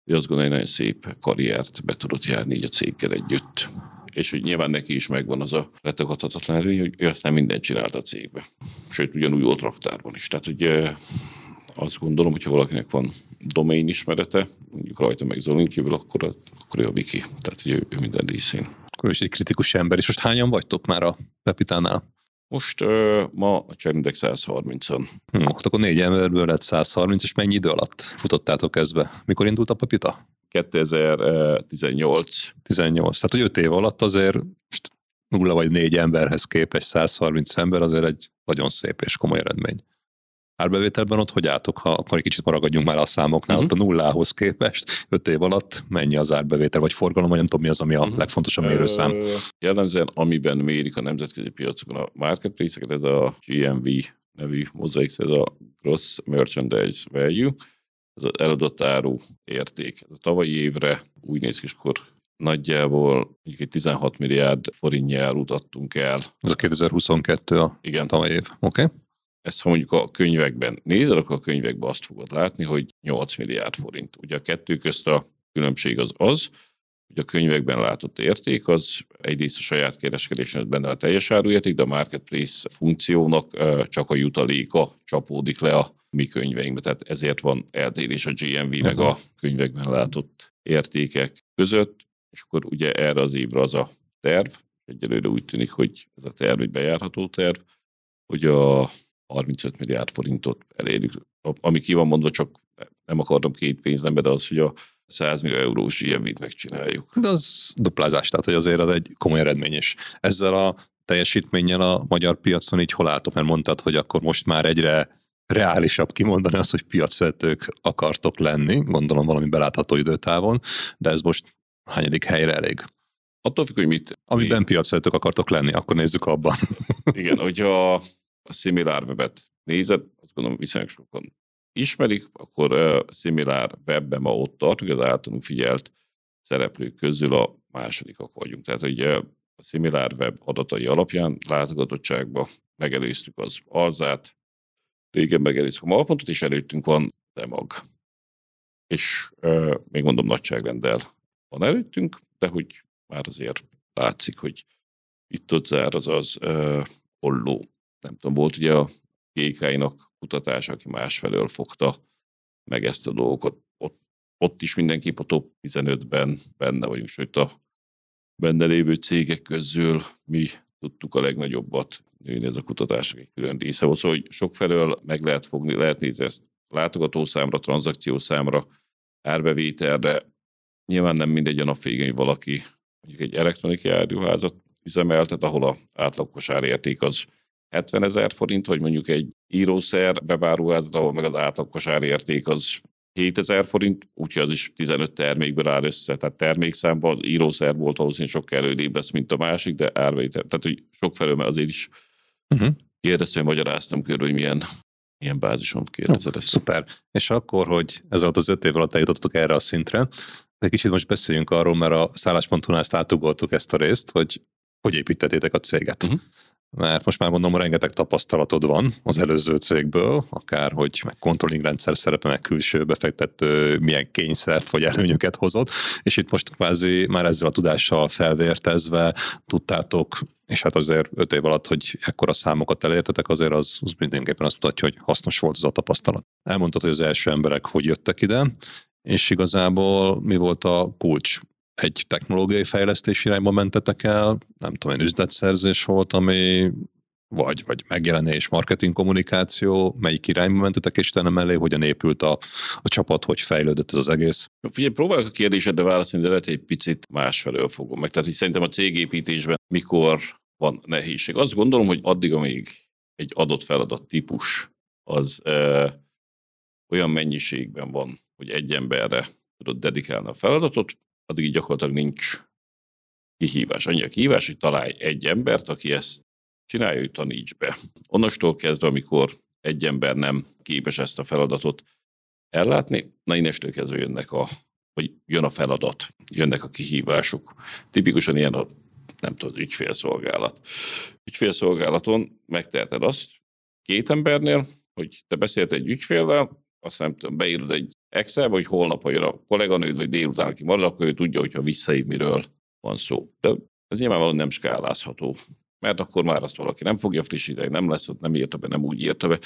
hogy azt gondolom, hogy nagyon szép karriert be tudott járni így a céggel együtt. És hogy nyilván neki is megvan az a letagadhatatlan erő, hogy ő aztán mindent csinált a cégbe. Sőt, ugyanúgy volt raktárban is. Tehát, hogy azt gondolom, hogyha valakinek van domain ismerete, mondjuk rajta meg Zolin kívül, akkor, akkor ő a Viki. Tehát, hogy ő, ő minden részén akkor is egy kritikus ember. És most hányan vagytok már a Pepitánál? Most uh, ma a Cserindek 130-on. Hm, akkor négy emberből lett 130, és mennyi idő alatt futottátok ezbe? Mikor indult a Pepita? 2018. 18. Tehát, hogy 5 év alatt azért nulla vagy négy emberhez képest 130 ember azért egy nagyon szép és komoly eredmény árbevételben ott hogy álltok, ha akkor egy kicsit maradjunk már a számoknál, uh-huh. ott a nullához képest, öt év alatt mennyi az árbevétel, vagy forgalom, vagy nem tudom mi az, ami a uh-huh. legfontosabb mérőszám. Uh, jellemzően, amiben mérik a nemzetközi piacokon a marketplace ez a GMV nevű mozaik, ez a Gross Merchandise Value, ez az eladott áru érték. Ez a tavalyi évre úgy néz ki, akkor nagyjából mondjuk egy 16 milliárd forintnyi árut adtunk el. Ez a 2022 a Igen. tavalyi év. Oké. Okay ezt ha mondjuk a könyvekben nézel, akkor a könyvekben azt fogod látni, hogy 8 milliárd forint. Ugye a kettő közt a különbség az az, hogy a könyvekben látott érték az egyrészt a saját kereskedésen benne a teljes áruérték, de a marketplace funkciónak csak a jutaléka csapódik le a mi könyveinkbe. Tehát ezért van eltérés a GMV meg a könyvekben látott értékek között, és akkor ugye erre az évre az a terv, egyelőre úgy tűnik, hogy ez a terv egy bejárható terv, hogy a 35 milliárd forintot elérjük. Ami ki van mondva, csak nem akartam két pénznembe, de az, hogy a 100 millió eurós GMV-t megcsináljuk. De az duplázás, tehát hogy azért az egy komoly eredmény is. Ezzel a teljesítménnyel a magyar piacon így hol álltok? Mert mondtad, hogy akkor most már egyre reálisabb kimondani azt, hogy piacvezetők akartok lenni, gondolom valami belátható időtávon, de ez most hányadik helyre elég? Attól függ, hogy mit... Amiben piacvezetők akartok lenni, akkor nézzük abban. Igen, hogyha a Similar webet nézed, azt gondolom viszonylag sokan ismerik, akkor uh, Similar webben ma ott tartunk, az általunk figyelt szereplők közül a másodikak vagyunk. Tehát, hogy a Similar web adatai alapján látogatottságba megelőztük az alzát, régen megelőztük a malpontot, és előttünk van demag. És uh, még mondom, nagyságrendel van előttünk, de hogy már azért látszik, hogy itt ott zár az az uh, holló nem tudom, volt ugye a GK-nak kutatás, aki másfelől fogta meg ezt a dolgot. Ott, ott is mindenki a top 15-ben benne vagyunk, sőt a benne lévő cégek közül mi tudtuk a legnagyobbat nőni ez a kutatásnak egy külön része volt. Szóval, hogy sokfelől meg lehet fogni, lehet nézni ezt látogatószámra, tranzakciószámra, árbevételre. Nyilván nem mindegy a nap végén, hogy valaki mondjuk egy elektronikai áruházat üzemeltet, ahol a átlagos árérték az 70 ezer forint, vagy mondjuk egy írószer bebáruházat, ahol meg az átlagos árérték az 7000 forint, úgyhogy az is 15 termékből áll össze. Tehát termékszámban az írószer volt valószínűleg sokkal előrébb lesz, mint a másik, de árvétel. Tehát, hogy sok felől, mert azért is uh-huh. kérdeztem, hogy magyaráztam körül, hogy milyen, milyen bázison kérdezed ezt. Szuper. És akkor, hogy ez alatt az öt év alatt eljutottuk erre a szintre, egy kicsit most beszéljünk arról, mert a szálláspontunál ezt átugoltuk ezt a részt, hogy hogy építettétek a céget. Uh-huh mert most már mondom, rengeteg tapasztalatod van az előző cégből, akár hogy meg controlling rendszer szerepe, meg külső befektető milyen kényszert vagy előnyöket hozott, és itt most kvázi már ezzel a tudással felvértezve tudtátok és hát azért öt év alatt, hogy ekkora számokat elértetek, azért az, az mindenképpen azt mutatja, hogy hasznos volt az a tapasztalat. Elmondtad, hogy az első emberek hogy jöttek ide, és igazából mi volt a kulcs egy technológiai fejlesztés irányba mentetek el, nem tudom, egy üzletszerzés volt, ami vagy, vagy megjelenés, marketing kommunikáció, melyik irányba mentetek, és utána mellé hogyan épült a, a csapat, hogy fejlődött ez az egész? Figyelj, próbálok a kérdésedre válaszolni, de lehet egy picit másfelől fogom meg. Tehát, szerintem a cégépítésben mikor van nehézség. Azt gondolom, hogy addig, amíg egy adott feladat típus az ö, olyan mennyiségben van, hogy egy emberre tudod dedikálni a feladatot, addig gyakorlatilag nincs kihívás. Annyi a kihívás, hogy találj egy embert, aki ezt csinálja, hogy taníts be. Onnastól kezdve, amikor egy ember nem képes ezt a feladatot ellátni, na innestől kezdve jönnek a, vagy jön a feladat, jönnek a kihívások. Tipikusan ilyen a, nem tudom, az ügyfélszolgálat. Ügyfélszolgálaton megteheted azt két embernél, hogy te beszélt egy ügyféllel, azt nem tudom, beírod egy excel hogy holnap, jön a kolléganőd, vagy délután, aki marad, akkor ő tudja, hogyha visszaív, miről van szó. De ez nyilvánvalóan nem skálázható, mert akkor már azt valaki nem fogja frissíteni, nem lesz ott, nem írta be, nem úgy írta be.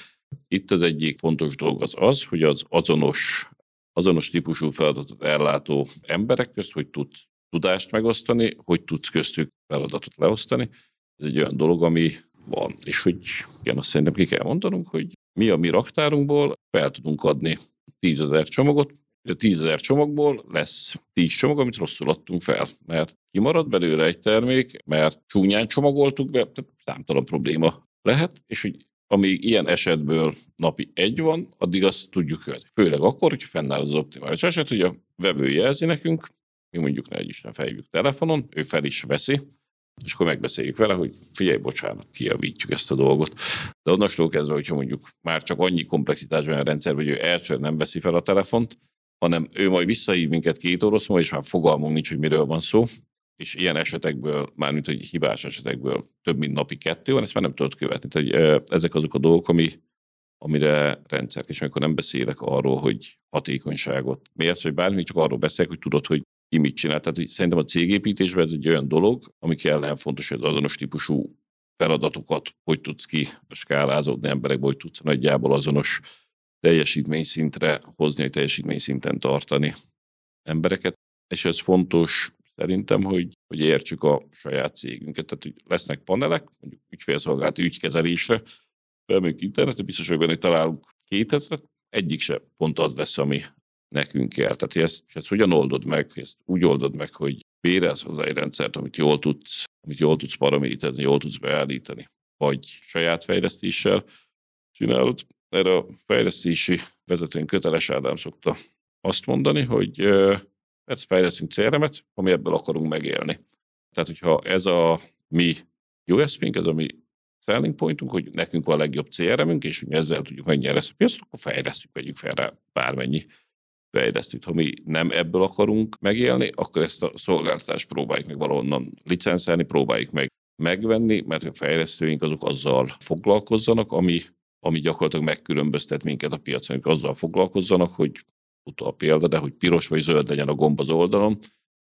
Itt az egyik fontos dolog az az, hogy az azonos, azonos típusú feladatot ellátó emberek közt, hogy tudsz tudást megosztani, hogy tudsz köztük feladatot leosztani. Ez egy olyan dolog, ami van. És hogy igen, azt szerintem ki kell mondanunk, hogy mi a mi raktárunkból fel tudunk adni tízezer csomagot, tízezer csomagból lesz tíz csomag, amit rosszul adtunk fel, mert kimarad belőle egy termék, mert csúnyán csomagoltuk be, tehát számtalan probléma lehet, és hogy amíg ilyen esetből napi egy van, addig azt tudjuk követni. Főleg akkor, hogy fennáll az optimális eset, hogy a vevő jelzi nekünk, mi mondjuk ne egy Isten feljük telefonon, ő fel is veszi, és akkor megbeszéljük vele, hogy figyelj, bocsánat, kijavítjuk ezt a dolgot. De onnastól kezdve, hogyha mondjuk már csak annyi komplexitásban a rendszer, hogy ő első nem veszi fel a telefont, hanem ő majd visszahív minket két orosz és már fogalmunk nincs, hogy miről van szó, és ilyen esetekből, mármint hogy hibás esetekből több mint napi kettő van, ezt már nem tudod követni. Tehát ezek azok a dolgok, ami, amire rendszer, és amikor nem beszélek arról, hogy hatékonyságot mérsz, vagy bármi, csak arról beszélek, hogy tudod, hogy ki mit csinál. Tehát hogy szerintem a cégépítésben ez egy olyan dolog, ami kellene fontos, hogy az azonos típusú feladatokat hogy tudsz ki skálázódni emberekbe, hogy tudsz nagyjából azonos teljesítményszintre hozni, hogy teljesítményszinten tartani embereket. És ez fontos szerintem, hogy, hogy értsük a saját cégünket. Tehát, hogy lesznek panelek, mondjuk ügyfélszolgálati ügykezelésre, felmegyünk internetre, biztos vagyok benne, hogy találunk 2000 egyik se pont az lesz, ami nekünk kell. Tehát ezt, ezt hogyan oldod meg? Ezt úgy oldod meg, hogy bérelsz hozzá egy rendszert, amit jól tudsz, amit jól tudsz paraméterezni, jól tudsz beállítani, vagy saját fejlesztéssel csinálod. Erre a fejlesztési vezetőnk köteles Ádám szokta azt mondani, hogy ezt fejlesztünk CRM-et, ami ebből akarunk megélni. Tehát, hogyha ez a mi USP-nk, ez a mi selling pointunk, hogy nekünk van a legjobb CRM-ünk, és mi ezzel tudjuk megnyerni ezt a piacot, akkor fejlesztjük, vegyük fel rá bármennyi fejlesztőt. Ha mi nem ebből akarunk megélni, akkor ezt a szolgáltatást próbáljuk meg valahonnan licenszelni, próbáljuk meg megvenni, mert a fejlesztőink azok azzal foglalkozzanak, ami, ami gyakorlatilag megkülönböztet minket a piacon, azzal foglalkozzanak, hogy utol a példa, de hogy piros vagy zöld legyen a gomb az oldalon,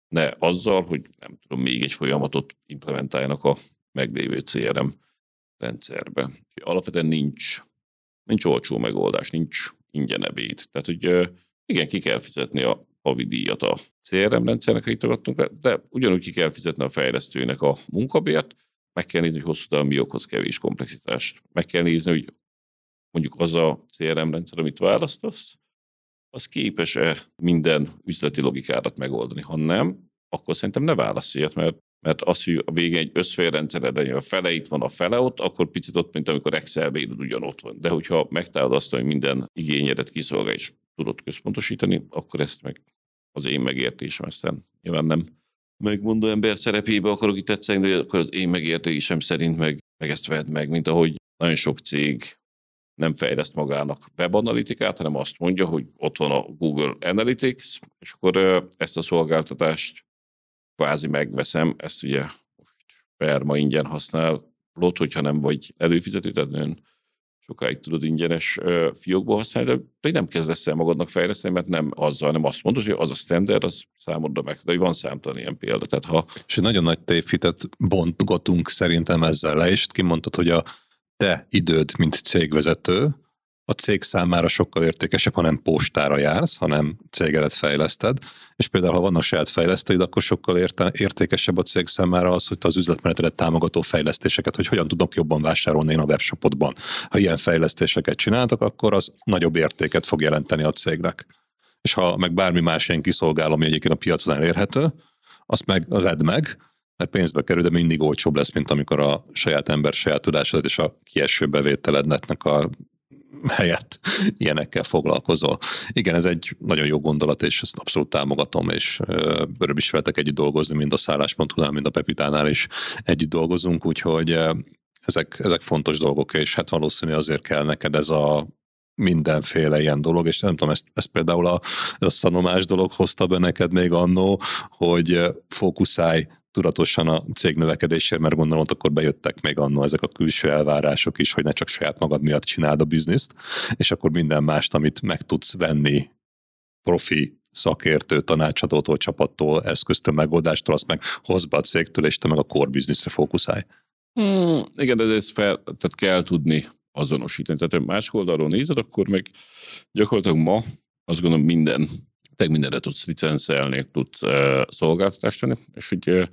ne azzal, hogy nem tudom, még egy folyamatot implementáljanak a meglévő CRM rendszerbe. Alapvetően nincs, nincs olcsó megoldás, nincs ingyen ebéd. Tehát, hogy igen, ki kell fizetni a havi díjat a CRM rendszernek, itt tagadtunk de ugyanúgy ki kell fizetni a fejlesztőnek a munkabért, meg kell nézni, hogy hosszú távon mi okoz kevés komplexitást. Meg kell nézni, hogy mondjuk az a CRM rendszer, amit választasz, az képes-e minden üzleti logikárat megoldani. Ha nem, akkor szerintem ne válasz ilyet, mert, mert az, hogy a végén egy összfélrendszered a fele itt van, a fele ott, akkor picit ott, mint amikor Excelbe írod, ugyanott van. De hogyha megtalálod azt, hogy minden igényedet kiszolgál, és tudod központosítani, akkor ezt meg az én megértésem, aztán nyilván nem megmondó ember szerepébe akarok itt tetszeni, de akkor az én megértésem szerint meg, meg ezt vedd meg, mint ahogy nagyon sok cég nem fejleszt magának webanalitikát, hanem azt mondja, hogy ott van a Google Analytics, és akkor ezt a szolgáltatást kvázi megveszem, ezt ugye most perma ingyen használ, hogyha nem vagy előfizető, tehát sokáig tudod ingyenes fiókból használni, de te nem kezdesz el magadnak fejleszteni, mert nem azzal, nem azt mondod, hogy az a standard, az számodra meg, de van számtalan ilyen példa. Tehát ha... És egy nagyon nagy tévhitet bontgatunk szerintem ezzel le, és kimondtad, hogy a te időd, mint cégvezető, a cég számára sokkal értékesebb, ha nem postára jársz, hanem cégedet fejleszted, és például ha vannak saját fejlesztőid, akkor sokkal értékesebb a cég számára az, hogy az üzletmenetedet támogató fejlesztéseket, hogy hogyan tudok jobban vásárolni én a webshopodban. Ha ilyen fejlesztéseket csináltak, akkor az nagyobb értéket fog jelenteni a cégnek. És ha meg bármi más ilyen kiszolgálom, ami egyébként a piacon elérhető, azt meg vedd meg, mert pénzbe kerül, de mindig olcsóbb lesz, mint amikor a saját ember saját tudásodat és a kieső bevételednek a helyett ilyenekkel foglalkozol. Igen, ez egy nagyon jó gondolat, és ezt abszolút támogatom, és öröm is veletek együtt dolgozni, mind a szálláspontnál, mind a Pepitánál is együtt dolgozunk, úgyhogy ezek, ezek fontos dolgok, és hát valószínűleg azért kell neked ez a mindenféle ilyen dolog, és nem tudom, ezt, ezt például a, ez a szanomás dolog hozta be neked még annó, hogy fókuszálj tudatosan a cég növekedésért, mert gondolom, akkor bejöttek még annó ezek a külső elvárások is, hogy ne csak saját magad miatt csináld a bizniszt, és akkor minden mást, amit meg tudsz venni profi szakértő, tanácsadótól, csapattól, eszköztől, megoldástól, azt meg hozd be a cégtől, és te meg a core businessre fókuszálj. Hmm, igen, de ezt fel, tehát kell tudni azonosítani. Tehát ha más oldalról nézed, akkor meg gyakorlatilag ma azt gondolom minden te mindenre tudsz licenszelni, tudsz uh, szolgáltatást tenni, és hogy uh,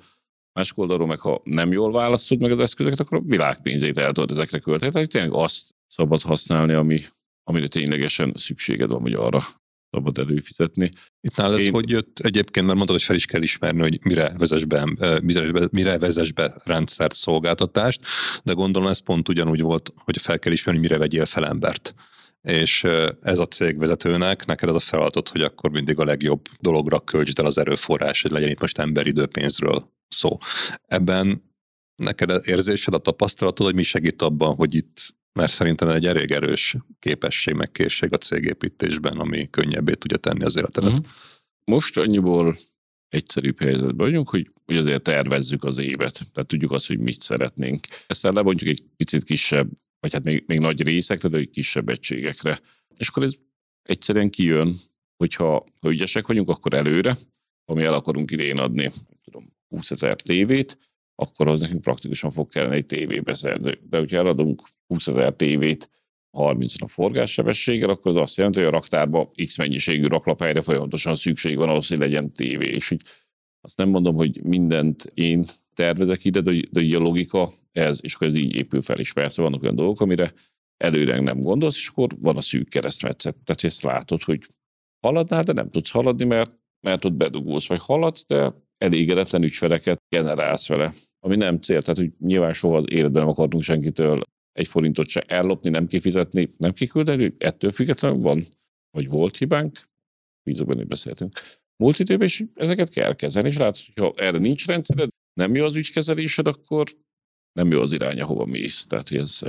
másik oldalról meg, ha nem jól választod meg az eszközöket, akkor a világpénzét el tudod ezekre költeni. Tehát tényleg azt szabad használni, ami, amire ténylegesen szükséged van, hogy arra szabad előfizetni. Itt nál ez Én... hogy jött egyébként, mert mondtad, hogy fel is kell ismerni, hogy mire vezess be, mire vezess be rendszert, szolgáltatást, de gondolom ez pont ugyanúgy volt, hogy fel kell ismerni, mire vegyél fel embert és ez a cégvezetőnek, neked az a feladat, hogy akkor mindig a legjobb dologra költsd el az erőforrás, hogy legyen itt most emberidőpénzről szó. Ebben neked érzésed, a tapasztalatod, hogy mi segít abban, hogy itt, mert szerintem egy elég erős képesség, meg készség a cégépítésben, ami könnyebbé tudja tenni az életedet. Mm. Most annyiból egyszerűbb helyzetben vagyunk, hogy, hogy azért tervezzük az évet. Tehát tudjuk azt, hogy mit szeretnénk. Ezt el lebontjuk egy picit kisebb vagy hát még, még nagy részekre, de kisebb egységekre. És akkor ez egyszerűen kijön, hogyha ha ügyesek vagyunk, akkor előre, ami el akarunk idén adni, tudom, 20 ezer tévét, akkor az nekünk praktikusan fog kelleni egy tévébeszerző. De hogyha eladunk 20 ezer tévét 30 a forgássebességgel, akkor az azt jelenti, hogy a raktárba x mennyiségű raklaphelyre folyamatosan szükség van ahhoz, hogy legyen tévé. És úgy azt nem mondom, hogy mindent én tervezek ide, de, de a logika ez, és akkor ez így épül fel, és persze vannak olyan dolgok, amire előre nem gondolsz, és akkor van a szűk keresztmetszet. Tehát ezt látod, hogy haladnál, de nem tudsz haladni, mert, mert ott bedugulsz, vagy haladsz, de elégedetlen ügyfeleket generálsz vele, ami nem cél. Tehát, hogy nyilván soha az életben nem akartunk senkitől egy forintot se ellopni, nem kifizetni, nem kiküldeni, ettől függetlenül van, vagy volt hibánk, bízok benne, beszéltünk. Múlt időben, és ezeket kell kezelni, és látod, hogy ha erre nincs rendszered, nem jó az ügykezelésed, akkor nem jó az irány, ahova mész. Tehát, hogy ez,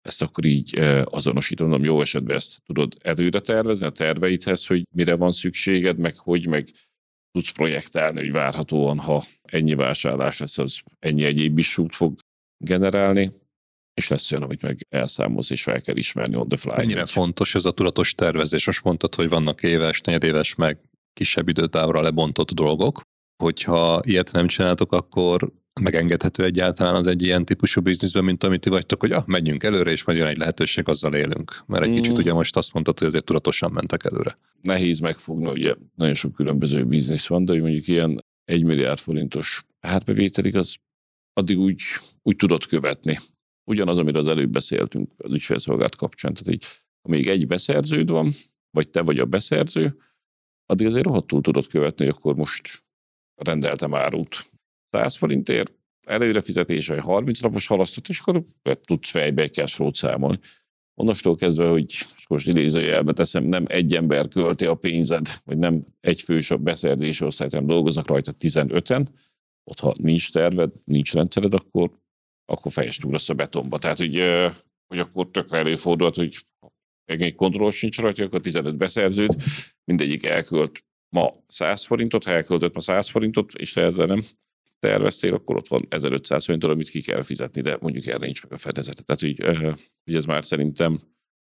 ezt akkor így azonosítom, jó esetben ezt tudod előre tervezni a terveidhez, hogy mire van szükséged, meg hogy, meg tudsz projektálni, hogy várhatóan, ha ennyi vásárlás lesz, az ennyi egyéb is út fog generálni, és lesz olyan, amit meg elszámolsz, és fel kell ismerni on the fly. Mennyire úgy. fontos ez a tudatos tervezés? Most mondtad, hogy vannak éves, negyedéves, meg kisebb időtávra lebontott dolgok. Hogyha ilyet nem csináltok, akkor megengedhető egyáltalán az egy ilyen típusú bizniszben, mint amit ti vagytok, hogy ah, menjünk előre, és majd jön egy lehetőség, azzal élünk. Mert egy mm. kicsit ugye most azt mondtad, hogy azért tudatosan mentek előre. Nehéz megfogni, ugye nagyon sok különböző biznisz van, de hogy mondjuk ilyen egy milliárd forintos átbevételig, az addig úgy, úgy tudod követni. Ugyanaz, amiről az előbb beszéltünk az ügyfélszolgált kapcsán. Tehát, hogy amíg egy beszerződ van, vagy te vagy a beszerző, addig azért rohadtul tudod követni, hogy akkor most rendeltem árut 100 forintért, előre fizetése, 30 napos halasztott, és akkor tudsz fejbe egy cashflow számolni. onnastól kezdve, hogy most idézőjelbe teszem, nem egy ember költi a pénzed, vagy nem egy fős a beszerzési osztályt, hanem dolgoznak rajta 15-en, ott ha nincs terved, nincs rendszered, akkor, akkor fejest ugrasz a betonba. Tehát, hogy, hogy akkor tökre előfordulhat, hogy egy kontroll sincs rajta, akkor 15 beszerzőt, mindegyik elkölt ma 100 forintot, ha elköltött ma 100 forintot, és te ezzel nem terveztél, akkor ott van 1500 forinttal, amit ki kell fizetni, de mondjuk erre nincs meg a fedezete. Tehát, hogy, hogy ez már szerintem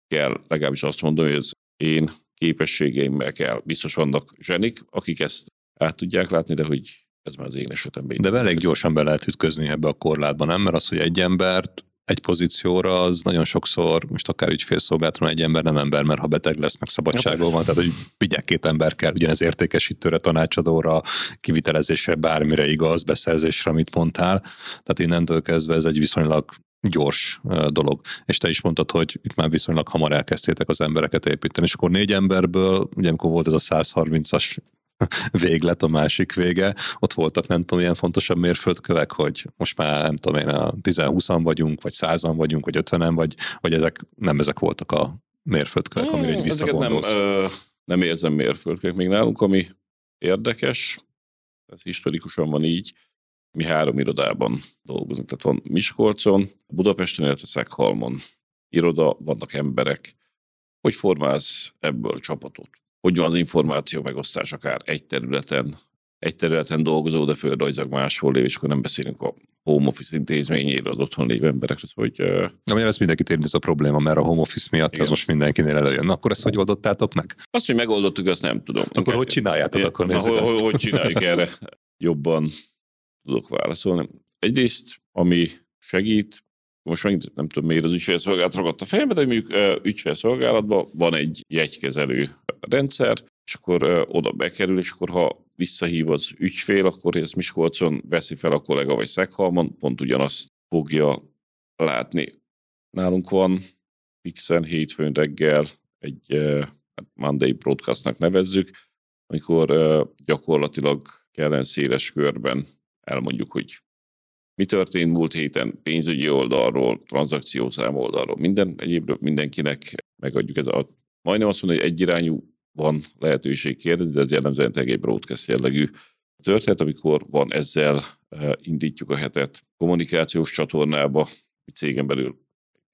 kell, legalábbis azt mondom, hogy az én képességeimmel kell. Biztos vannak zsenik, akik ezt át tudják látni, de hogy ez már az én esetemben. De elég gyorsan be lehet ütközni ebbe a korlátba, nem? Mert az, hogy egy embert egy pozícióra, az nagyon sokszor, most akár ügyfélszolgálatra egy ember nem ember, mert ha beteg lesz, meg szabadságon van, tehát hogy vigyek két ember kell, ugyanez értékesítőre, tanácsadóra, kivitelezésre, bármire igaz, beszerzésre, amit mondtál. Tehát innentől kezdve ez egy viszonylag gyors dolog. És te is mondtad, hogy itt már viszonylag hamar elkezdtétek az embereket építeni, és akkor négy emberből, ugye amikor volt ez a 130-as véglet a másik vége. Ott voltak nem tudom, ilyen fontosabb mérföldkövek, hogy most már nem tudom én, a 10-20-an vagyunk, vagy 100-an vagyunk, vagy 50-en, vagy, vagy ezek nem ezek voltak a mérföldkövek, amire egy visszagondolsz. Nem, ö, nem érzem mérföldkövek. Még nálunk, ami érdekes, ez historikusan van így, mi három irodában dolgozunk. Tehát van Miskolcon, Budapesten, illetve Szeghalmon iroda, vannak emberek. Hogy formálsz ebből csapatot? Hogy van az információ megosztás akár egy területen, egy területen dolgozó, de földrajzak máshol lév, és akkor nem beszélünk a home office intézményéről az otthon lévő emberekről. Hogy. Na, ez mindenkit érint ez a probléma, mert a home office miatt Igen. az most mindenkinél előjön. Na, akkor ezt hogy oldottátok meg? Azt, hogy megoldottuk, azt nem tudom. Akkor Inkább, hogy csináljátok? Én, akkor na, hogy, hogy, hogy csináljuk erre? Jobban tudok válaszolni. Egyrészt, ami segít, most megint nem tudom miért az ügyfélszolgálat ragadt a fejembe, de mondjuk ügyfélszolgálatban van egy jegykezelő rendszer, és akkor oda bekerül, és akkor ha visszahív az ügyfél, akkor ez Miskolcon veszi fel a kollega vagy Szeghalmon, pont ugyanazt fogja látni. Nálunk van fixen hétfőn reggel egy hát Monday broadcastnak nevezzük, amikor gyakorlatilag kellene széles körben elmondjuk, hogy mi történt múlt héten? Pénzügyi oldalról, tranzakciószám oldalról, minden egyébről mindenkinek megadjuk ez a, majdnem azt mondom, hogy egyirányú van lehetőség kérdezni, de ez jellemzően egy broadcast jellegű történet, amikor van ezzel eh, indítjuk a hetet kommunikációs csatornába, mi cégen belül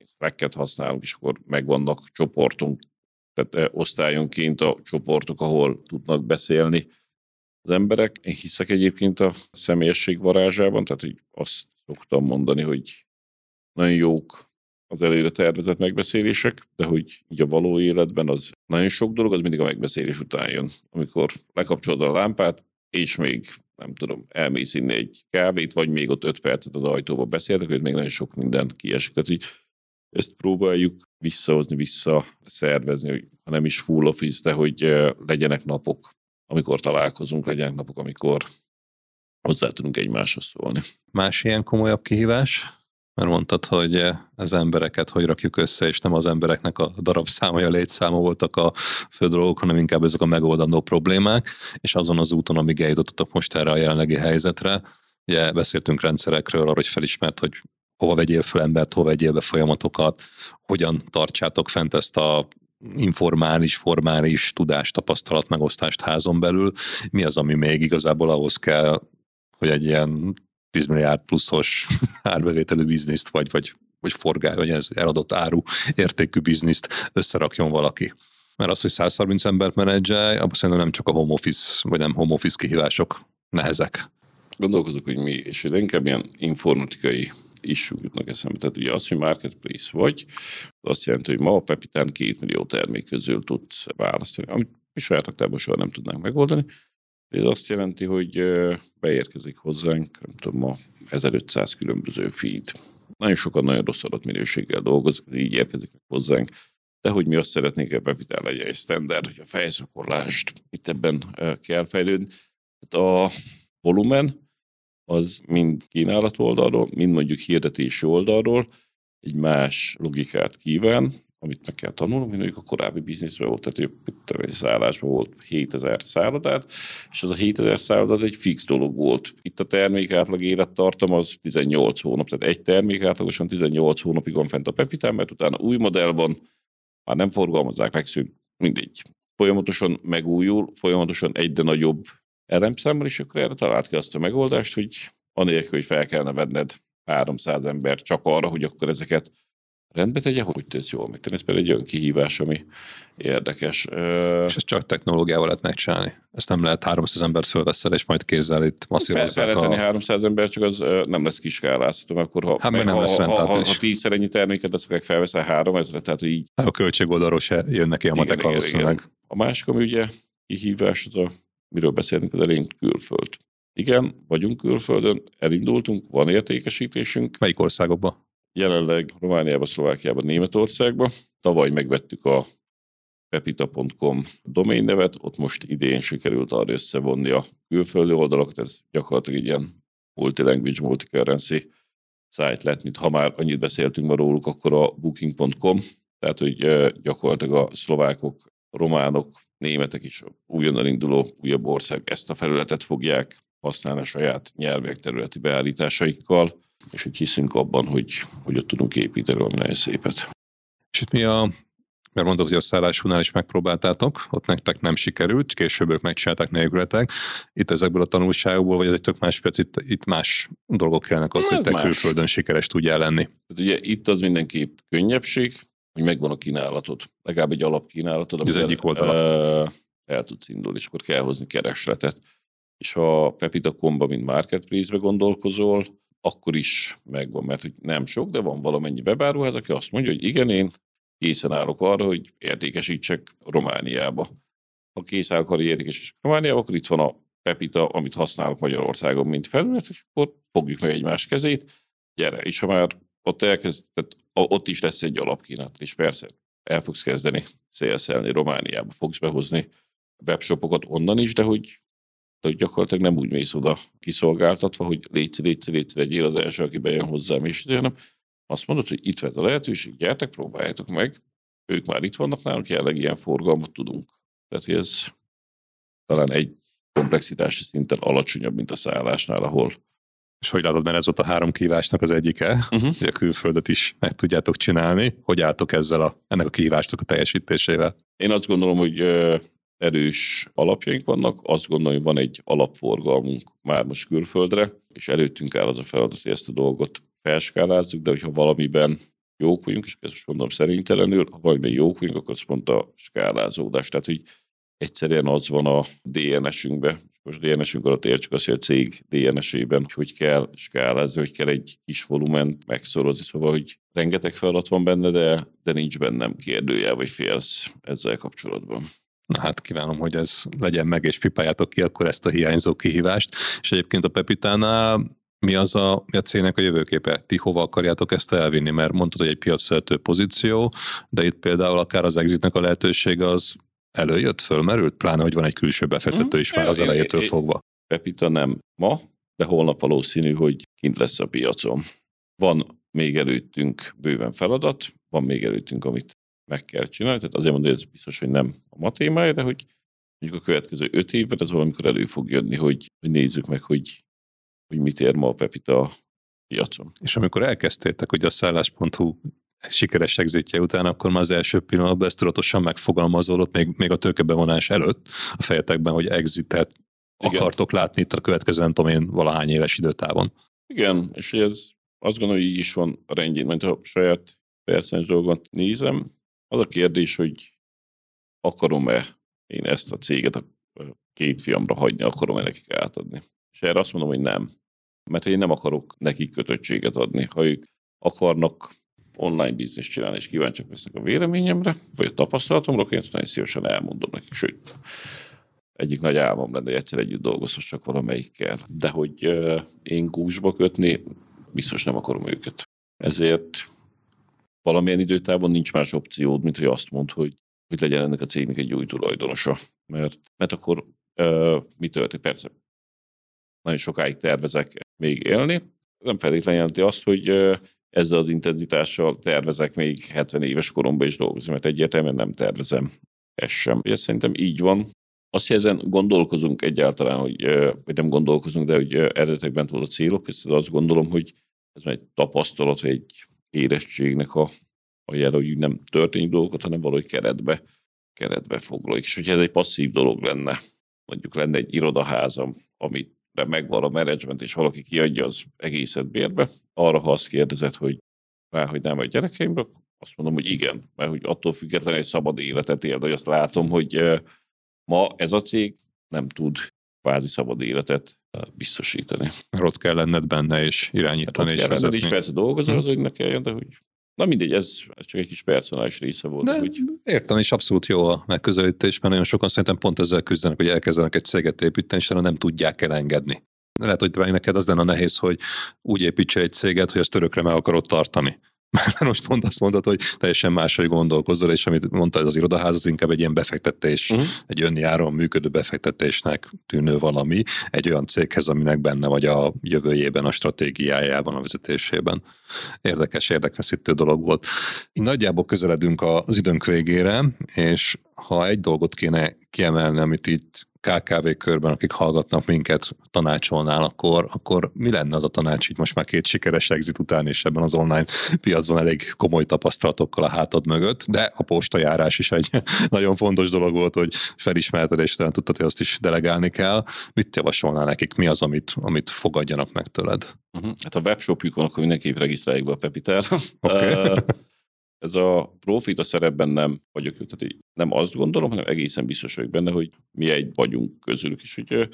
Slack-et használunk, és akkor megvannak csoportunk, tehát eh, osztályonként a csoportok, ahol tudnak beszélni az emberek. Én hiszek egyébként a személyesség varázsában, tehát hogy azt szoktam mondani, hogy nagyon jók az előre tervezett megbeszélések, de hogy így a való életben az nagyon sok dolog, az mindig a megbeszélés után jön. Amikor lekapcsolod a lámpát, és még nem tudom, elmész inni egy kávét, vagy még ott öt percet az ajtóba beszéltek, hogy még nagyon sok minden kiesik. Tehát, hogy ezt próbáljuk visszahozni, visszaszervezni, hogy ha nem is full office, de hogy legyenek napok, amikor találkozunk, legyenek napok, amikor hozzá tudunk egymáshoz szólni. Más ilyen komolyabb kihívás? Mert mondtad, hogy az embereket hogy rakjuk össze, és nem az embereknek a darabszáma, a létszáma voltak a fő dolgok, hanem inkább ezek a megoldandó problémák, és azon az úton, amíg eljutottatok most erre a jelenlegi helyzetre, ugye beszéltünk rendszerekről, arra, hogy felismert, hogy hova vegyél fel embert, hova vegyél be folyamatokat, hogyan tartsátok fent ezt a informális, formális tudást, tapasztalat megosztást házon belül, mi az, ami még igazából ahhoz kell, hogy egy ilyen 10 milliárd pluszos árbevételű bizniszt, vagy, vagy, vagy forgál, vagy ez eladott áru értékű bizniszt összerakjon valaki. Mert az, hogy 130 embert menedzselj, abban szerintem nem csak a home office, vagy nem home office kihívások nehezek. Gondolkozok, hogy mi, és inkább ilyen informatikai is jutnak eszembe. Tehát ugye az, hogy marketplace vagy, azt jelenti, hogy ma a Pepitán két millió termék közül tudsz választani, amit mi saját raktárban soha nem tudnánk megoldani. Ez azt jelenti, hogy beérkezik hozzánk, nem tudom, ma 1500 különböző feed. Nagyon sokan nagyon rossz adatminőséggel dolgozik, így érkezik hozzánk. De hogy mi azt szeretnénk, hogy a Pepitán legyen egy standard, hogy a fejszakolást itt ebben kell fejlődni. Tehát a volumen az mind kínálat oldalról, mind mondjuk hirdetési oldalról egy más logikát kíván, amit meg kell tanulnom, mondjuk a korábbi bizniszben volt, tehát egy szállásban volt 7000 szállodát, és az a 7000 szálloda az egy fix dolog volt. Itt a termék átlag élettartam az 18 hónap, tehát egy termék átlagosan 18 hónapig van fent a Pepitán, mert utána új modell van, már nem forgalmazzák, megszűnt, mindegy. Folyamatosan megújul, folyamatosan egyre nagyobb elemszámmal, és akkor erre talált ki azt a megoldást, hogy anélkül, hogy fel kellene venned 300 ember csak arra, hogy akkor ezeket rendbe tegye, hogy tesz jól megtenni. Ez például egy olyan kihívás, ami érdekes. És ezt csak technológiával lehet megcsinálni. Ezt nem lehet 300 embert fölveszel, és majd kézzel itt masszírozzák. Fel, a... 300 ember, csak az nem lesz kiskálázható, akkor ha, hát meg nem ha, lesz ha, ha, ha, tízszer ennyi terméket, azt meg felveszel 3000 tehát így. A költségoldalról se jönnek ki a matek valószínűleg. A másik, ami ugye kihívás, az a, miről beszélünk az elején, külföld. Igen, vagyunk külföldön, elindultunk, van értékesítésünk. Melyik országokban? jelenleg Romániában, Szlovákiában, Németországban. Tavaly megvettük a pepita.com domain nevet, ott most idén sikerült arra összevonni a külföldi oldalakat, ez gyakorlatilag egy ilyen multilanguage, multicurrency site lett, mint ha már annyit beszéltünk ma róluk, akkor a booking.com, tehát hogy gyakorlatilag a szlovákok, románok, németek is újonnan induló újabb ország ezt a felületet fogják használni a saját nyelvek területi beállításaikkal és hogy hiszünk abban, hogy, hogy ott tudunk építeni valami nagyon szépet. És itt mi a, mert mondod, hogy a szállásúnál is megpróbáltátok, ott nektek nem sikerült, később ők megcsinálták nélkületek. Itt ezekből a tanulságokból, vagy ez egy tök más piac, itt, itt más dolgok kellnek az, hogy te más. külföldön sikeres tudjál lenni. Tehát ugye itt az mindenképp könnyebbség, hogy megvan a kínálatod, legalább egy alapkínálatod, az egyik oldal. El, el tudsz indulni, és akkor kell hozni keresletet. És ha Pepita Comba, mint marketplace-be gondolkozol, akkor is megvan, mert hogy nem sok, de van valamennyi webáruház, aki azt mondja, hogy igen, én készen állok arra, hogy értékesítsek Romániába. Ha készen állok arra, hogy értékesítsek Romániába, akkor itt van a Pepita, amit használok Magyarországon, mint felület, és akkor fogjuk meg egymás kezét, gyere, és ha már ott elkezd, tehát ott is lesz egy alapkínálat, és persze el fogsz kezdeni szélszelni Romániába, fogsz behozni webshopokat onnan is, de hogy hogy gyakorlatilag nem úgy mész oda kiszolgáltatva, hogy légy, légy, légy, legyél az első, aki bejön hozzám, és hanem azt mondod, hogy itt vett a lehetőség, gyertek, próbáljátok meg, ők már itt vannak nálunk, jelenleg ilyen forgalmat tudunk. Tehát, hogy ez talán egy komplexitási szinten alacsonyabb, mint a szállásnál, ahol és hogy látod, mert ez volt a három kívásnak az egyike, uh-huh. hogy a külföldet is meg tudjátok csinálni. Hogy álltok ezzel a, ennek a kihívásnak a teljesítésével? Én azt gondolom, hogy erős alapjaink vannak, azt gondolom, hogy van egy alapforgalmunk már most külföldre, és előttünk áll az a feladat, hogy ezt a dolgot felskálázzuk, de hogyha valamiben jók vagyunk, és ezt most mondom szerintelenül, ha valamiben jók vagyunk, akkor az pont a skálázódás. Tehát, hogy egyszerűen az van a DNS-ünkbe, most DNS-ünk alatt értsük azt, hogy a cég DNS-ében, hogy kell skálázni, hogy kell egy kis volument megszorozni, szóval, hogy rengeteg feladat van benne, de, de nincs bennem kérdőjel, vagy félsz ezzel kapcsolatban. Na hát kívánom, hogy ez legyen meg, és pipáljátok ki akkor ezt a hiányzó kihívást. És egyébként a Pepitánál mi az a, mi a cégnek a jövőképe? Ti hova akarjátok ezt elvinni? Mert mondtad, hogy egy piacvezető pozíció, de itt például akár az exitnek a lehetősége az előjött, fölmerült, pláne, hogy van egy külső befektető is már az elejétől fogva. Pepita nem ma, de holnap valószínű, hogy kint lesz a piacon. Van még előttünk bőven feladat, van még előttünk, amit meg kell csinálni, tehát azért mondom, hogy ez biztos, hogy nem a ma témája, de hogy mondjuk a következő öt évben ez valamikor elő fog jönni, hogy, hogy nézzük meg, hogy, hogy mit ér ma a Pepita piacon. És amikor elkezdtétek, hogy a szállás.hu sikeres exitje után, akkor már az első pillanatban ezt tudatosan megfogalmazódott, még, még a tőkebevonás előtt a fejetekben, hogy exitet Igen. akartok látni itt a következő, nem tudom én, valahány éves időtávon. Igen, és ez azt gondolom, hogy így is van a rendjén, mert a saját percens dolgot nézem, az a kérdés, hogy akarom-e én ezt a céget a két fiamra hagyni, akarom-e nekik átadni. És erre azt mondom, hogy nem. Mert én nem akarok nekik kötöttséget adni. Ha ők akarnak online biznisz csinálni, és kíváncsiak lesznek a véleményemre, vagy a tapasztalatomra, én nagyon szívesen elmondom nekik. Sőt, egyik nagy álmom lenne, hogy egyszer együtt dolgozhassak valamelyikkel. De hogy én gúzsba kötni, biztos nem akarom őket. Ezért valamilyen időtávon nincs más opciód, mint hogy azt mond, hogy, hogy legyen ennek a cégnek egy új tulajdonosa. Mert, mert akkor uh, mi történik? Persze, nagyon sokáig tervezek még élni. Nem feltétlenül jelenti azt, hogy ezzel az intenzitással tervezek még 70 éves koromban is dolgozni, mert egyértelműen nem tervezem. Ez sem. Ez szerintem így van. Azt, hogy ezen gondolkozunk egyáltalán, hogy, vagy nem gondolkozunk, de hogy eredetekben volt a célok, ezt azt gondolom, hogy ez egy tapasztalat, vagy egy érettségnek a, a jel, hogy nem történik dolgokat, hanem valahogy keretbe, keretbe foglaljuk. És hogyha ez egy passzív dolog lenne, mondjuk lenne egy irodaházam, amit megvan a menedzsment, és valaki kiadja az egészet bérbe, arra, ha azt kérdezed, hogy rá, hogy nem a gyerekeimre, azt mondom, hogy igen, mert hogy attól függetlenül egy szabad életet él, hogy azt látom, hogy ma ez a cég nem tud kvázi szabad életet biztosítani. Mert ott kell lenned benne, és irányítani, hát és vezetni. is persze dolgozol, az, hogy ne kelljen, de hogy Na mindegy, ez, ez csak egy kis personális része volt. De úgy. értem, és abszolút jó a megközelítés, mert nagyon sokan szerintem pont ezzel küzdenek, hogy elkezdenek egy céget építeni, és nem tudják elengedni. Lehet, hogy neked az lenne a nehéz, hogy úgy építse egy céget, hogy azt örökre meg akarod tartani. Mert most pont azt mondod, hogy teljesen máshogy gondolkozol, és amit mondta ez az irodaház, az inkább egy ilyen befektetés, uh-huh. egy önjáron működő befektetésnek tűnő valami, egy olyan céghez, aminek benne vagy a jövőjében, a stratégiájában, a vezetésében. Érdekes, érdekfeszítő dolog volt. Így nagyjából közeledünk az időnk végére, és ha egy dolgot kéne kiemelni, amit itt KKV körben, akik hallgatnak minket, tanácsolnál, akkor, akkor mi lenne az a tanács, így most már két sikeres exit után, és ebben az online piacon elég komoly tapasztalatokkal a hátad mögött, de a postajárás is egy nagyon fontos dolog volt, hogy felismerted, és talán tudtad, hogy azt is delegálni kell. Mit javasolnál nekik? Mi az, amit, amit fogadjanak meg tőled? Uh-huh. Hát a webshopjukon akkor mindenképp regisztrálják be a Pepiter. Okay. Ez a profit a szerepben nem vagyok, tehát nem azt gondolom, hanem egészen biztos vagyok benne, hogy mi egy vagyunk közülük. És hogy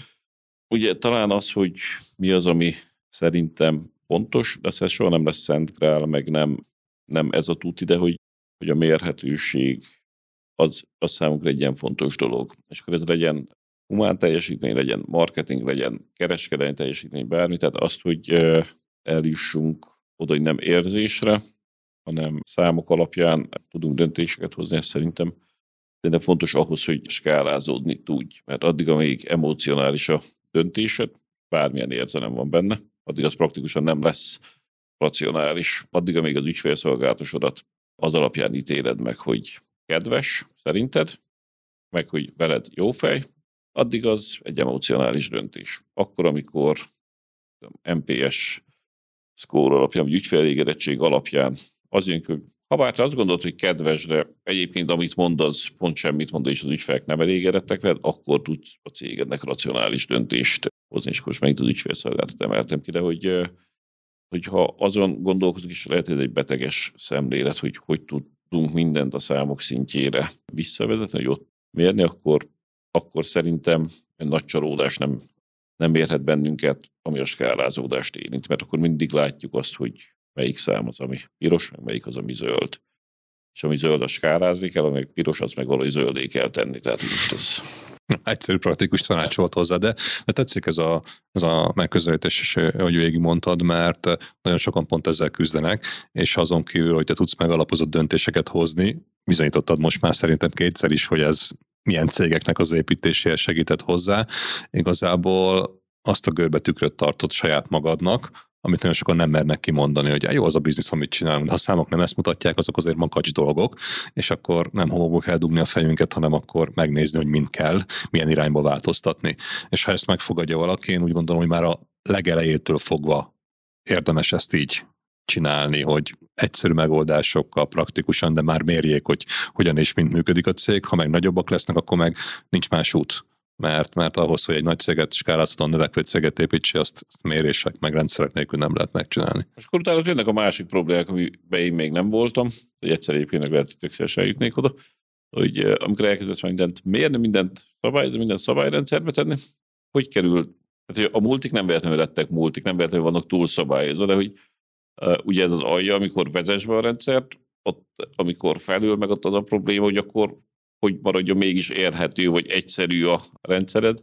ugye talán az, hogy mi az, ami szerintem fontos, de ez soha nem lesz Szent Grál, meg nem, nem ez a tud ide, hogy, hogy a mérhetőség az, az számunkra egy ilyen fontos dolog. És akkor ez legyen humán teljesítmény, legyen marketing, legyen kereskedelmi teljesítmény, bármi, tehát azt, hogy eljussunk oda, hogy nem érzésre, hanem számok alapján tudunk döntéseket hozni, ez szerintem de fontos ahhoz, hogy skálázódni tudj, mert addig, amíg emocionális a döntésed, bármilyen érzelem van benne, addig az praktikusan nem lesz racionális. Addig, amíg az ügyfélszolgálatosodat az alapján ítéled meg, hogy kedves, szerinted, meg hogy veled jó fej, addig az egy emocionális döntés. Akkor, amikor MPS score alapján, vagy ügyfélégedettség alapján az jön, hogy ha bár te azt gondolod, hogy kedves, de egyébként amit mond, az pont semmit mond, és az ügyfelek nem elégedettek veled, akkor tudsz a cégednek racionális döntést hozni, és most megint az ügyfélszolgáltat emeltem ki, de hogy, hogy ha azon gondolkozunk, és lehet, hogy egy beteges szemlélet, hogy hogy tudunk mindent a számok szintjére visszavezetni, hogy ott mérni, akkor, akkor szerintem egy nagy csalódás nem, nem érhet bennünket, ami a skálázódást érint, mert akkor mindig látjuk azt, hogy melyik szám az, ami piros, meg melyik az, ami zöld. És ami zöld, az skárázni kell, ami piros, az meg valahogy zöldé kell tenni. Tehát most ez... Egyszerű praktikus tanács volt hozzá, de, de tetszik ez a, ez a megközelítés, és hogy végig mondtad, mert nagyon sokan pont ezzel küzdenek, és azon kívül, hogy te tudsz megalapozott döntéseket hozni, bizonyítottad most már szerintem kétszer is, hogy ez milyen cégeknek az építéséhez segített hozzá. Igazából azt a görbetükröt tartott saját magadnak, amit nagyon sokan nem mernek kimondani, hogy jó az a biznisz, amit csinálunk, de ha számok nem ezt mutatják, azok azért makacs dolgok, és akkor nem homokba kell dugni a fejünket, hanem akkor megnézni, hogy mind kell, milyen irányba változtatni. És ha ezt megfogadja valaki, én úgy gondolom, hogy már a legelejétől fogva érdemes ezt így csinálni, hogy egyszerű megoldásokkal, praktikusan, de már mérjék, hogy hogyan és mint működik a cég. Ha meg nagyobbak lesznek, akkor meg nincs más út mert, mert ahhoz, hogy egy nagy céget, skálázhatóan növekvő céget építsi, azt mérések meg rendszerek nélkül nem lehet megcsinálni. És akkor utána jönnek a másik problémák, amiben én még nem voltam, hogy egyszer egyébként lehet, hogy szívesen jutnék oda, hogy eh, amikor elkezdesz mindent mérni, mindent szabályozni, minden szabályrendszerbe tenni, hogy kerül, tehát hogy a multik nem véletlenül lettek multik, nem véletlenül vannak túl szabályozva, de hogy uh, ugye ez az alja, amikor vezess be a rendszert, ott, amikor felül meg ott az a probléma, hogy akkor hogy maradjon mégis érhető, vagy egyszerű a rendszered.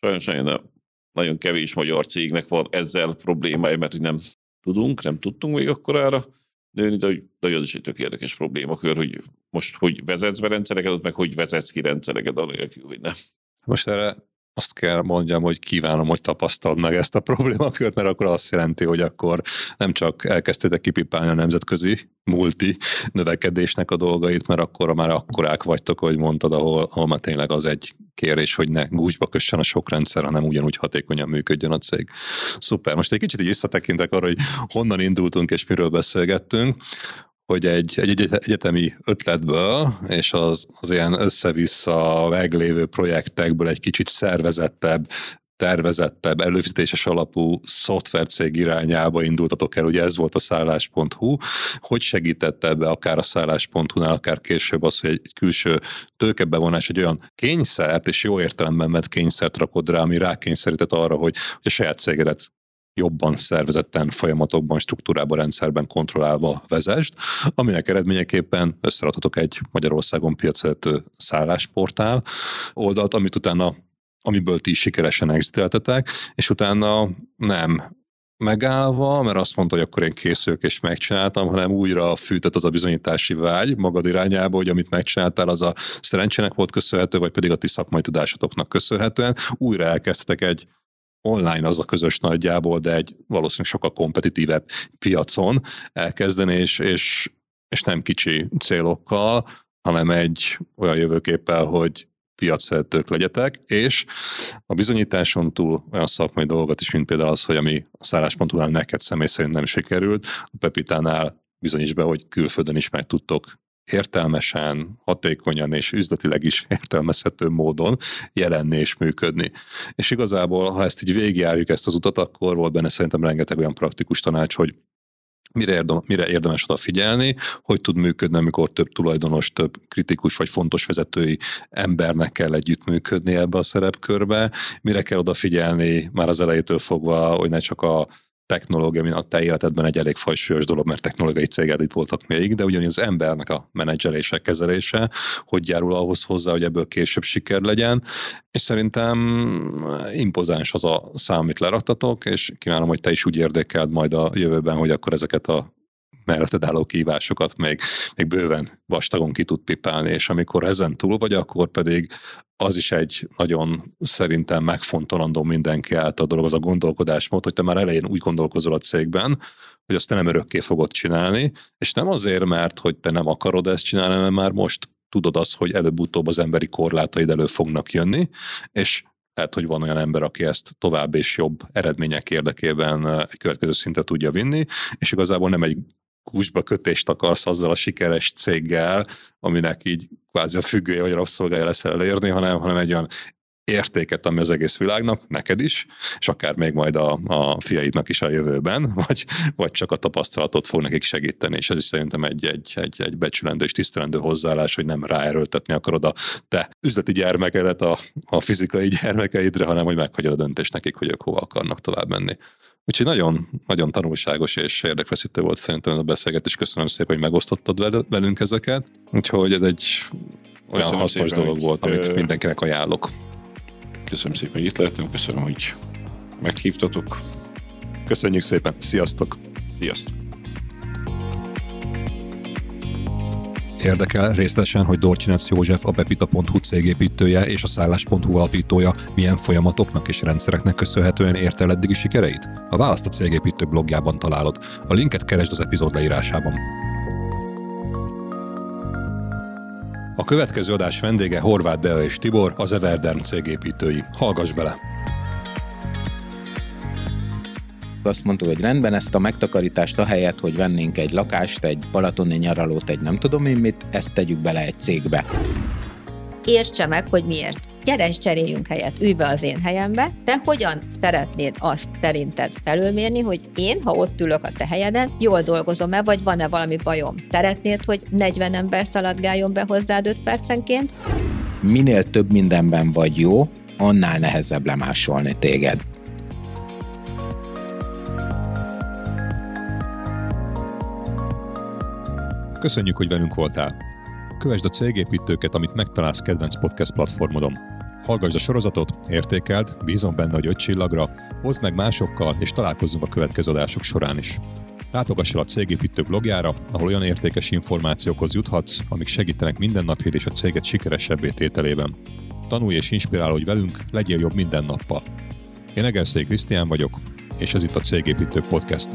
Sajnos nagyon, nagyon kevés magyar cégnek van ezzel problémája, mert hogy nem tudunk, nem tudtunk még akkorára nőni, de, de az is egy tök érdekes problémakör, hogy most hogy vezetsz be rendszereket, meg hogy vezetsz ki rendszereket, anélkül, hogy nem. Most erre azt kell mondjam, hogy kívánom, hogy tapasztald meg ezt a problémakört, mert akkor azt jelenti, hogy akkor nem csak elkezdtétek kipipálni a nemzetközi multi növekedésnek a dolgait, mert akkor már akkorák vagytok, hogy mondtad, ahol, ahol már tényleg az egy kérés, hogy ne gúzsba kössen a sok rendszer, hanem ugyanúgy hatékonyan működjön a cég. Szuper. Most egy kicsit így visszatekintek arra, hogy honnan indultunk és miről beszélgettünk hogy egy, egy egyetemi ötletből, és az, az ilyen össze-vissza meglévő projektekből egy kicsit szervezettebb, tervezettebb, előfizetéses alapú szoftvercég irányába indultatok el, ugye ez volt a szállás.hu. Hogy segítette ebbe akár a szállás.hu-nál, akár később az, hogy egy külső tőkebevonás egy olyan kényszert, és jó értelemben mert kényszert rakod rá, ami rákényszerített arra, hogy, hogy a saját cégedet jobban szervezetten, folyamatokban, struktúrában, rendszerben kontrollálva vezest, aminek eredményeképpen összeadhatok egy Magyarországon piacvezető szállásportál oldalt, amit utána amiből ti sikeresen exiteltetek, és utána nem megállva, mert azt mondta, hogy akkor én készülök és megcsináltam, hanem újra fűtött az a bizonyítási vágy magad irányába, hogy amit megcsináltál, az a szerencsének volt köszönhető, vagy pedig a ti szakmai tudásotoknak köszönhetően. Újra elkezdtek egy online az a közös nagyjából, de egy valószínűleg sokkal kompetitívebb piacon elkezdeni, és, és, és nem kicsi célokkal, hanem egy olyan jövőképpel, hogy piacszeretők legyetek, és a bizonyításon túl olyan szakmai dolgokat is, mint például az, hogy ami a szállás.hu-nál neked személy szerint nem sikerült, a Pepitánál bizonyíts be, hogy külföldön is meg tudtok értelmesen, hatékonyan és üzletileg is értelmezhető módon jelenni és működni. És igazából, ha ezt így végigjárjuk ezt az utat, akkor volt benne szerintem rengeteg olyan praktikus tanács, hogy mire, érdem, mire érdemes odafigyelni, hogy tud működni, amikor több tulajdonos, több kritikus vagy fontos vezetői embernek kell együttműködni ebbe a szerepkörbe, mire kell odafigyelni már az elejétől fogva, hogy ne csak a technológia, mint a te életedben egy elég fajsúlyos dolog, mert technológiai céged itt voltak még, de ugyanis az embernek a menedzselése, kezelése, hogy járul ahhoz hozzá, hogy ebből később siker legyen, és szerintem impozáns az a szám, amit leraktatok, és kívánom, hogy te is úgy érdekeld majd a jövőben, hogy akkor ezeket a melletted álló kívásokat még, még bőven vastagon ki tud pipálni, és amikor ezen túl vagy, akkor pedig az is egy nagyon szerintem megfontolandó mindenki által dolog, az a gondolkodásmód, hogy te már elején úgy gondolkozol a cégben, hogy azt te nem örökké fogod csinálni, és nem azért, mert hogy te nem akarod ezt csinálni, mert már most tudod azt, hogy előbb-utóbb az emberi korlátaid elő fognak jönni, és lehet, hogy van olyan ember, aki ezt tovább és jobb eredmények érdekében egy következő szintre tudja vinni, és igazából nem egy kúsba kötést akarsz azzal a sikeres céggel, aminek így kvázi a függője vagy rabszolgája lesz elérni, hanem, hanem egy olyan értéket, ami az egész világnak, neked is, és akár még majd a, a fiaidnak is a jövőben, vagy, vagy csak a tapasztalatot fog nekik segíteni, és ez is szerintem egy, egy, egy, egy becsülendő és tisztelendő hozzáállás, hogy nem ráerőltetni akarod a te üzleti gyermekedet a, a fizikai gyermekeidre, hanem hogy meghagyod a döntést nekik, hogy ők hova akarnak tovább menni. Úgyhogy nagyon, nagyon tanulságos és érdekfeszítő volt szerintem ez a beszélgetés. Köszönöm szépen, hogy megosztottad velünk ezeket. Úgyhogy ez egy olyan köszönöm hasznos szépen, dolog volt, amit mindenkinek ajánlok. Köszönöm szépen, hogy itt lehettem, köszönöm, hogy meghívtatok. Köszönjük szépen, sziasztok! Sziasztok! Érdekel részletesen, hogy Dorcsinec József a Bepita.hu cégépítője és a Szállás.hu alapítója milyen folyamatoknak és rendszereknek köszönhetően érte el eddigi sikereit? A választ a cégépítő blogjában találod. A linket keresd az epizód leírásában. A következő adás vendége Horváth Bea és Tibor, az Everdern cégépítői. Hallgass bele! Azt mondtuk, hogy rendben, ezt a megtakarítást a helyet, hogy vennénk egy lakást, egy balatoni nyaralót, egy nem tudom én mit, ezt tegyük bele egy cégbe. Értse meg, hogy miért. Keres cseréljünk helyet, ülj be az én helyembe. Te hogyan szeretnéd azt szerinted felülmérni, hogy én, ha ott ülök a te helyeden, jól dolgozom-e, vagy van-e valami bajom? Szeretnéd, hogy 40 ember szaladgáljon be hozzád 5 percenként? Minél több mindenben vagy jó, annál nehezebb lemásolni téged. Köszönjük, hogy velünk voltál. Kövesd a cégépítőket, amit megtalálsz kedvenc podcast platformodon. Hallgassd a sorozatot, értékeld, bízom benne, hogy öt csillagra, hozd meg másokkal, és találkozzunk a következő adások során is. Látogass el a Cégépítő blogjára, ahol olyan értékes információkhoz juthatsz, amik segítenek mindennapjét és a céget sikeresebbé tételében. tanulj és inspirálódj velünk, legyél jobb minden nappal. Én Egerszék Krisztián vagyok, és ez itt a Cégépítő Podcast.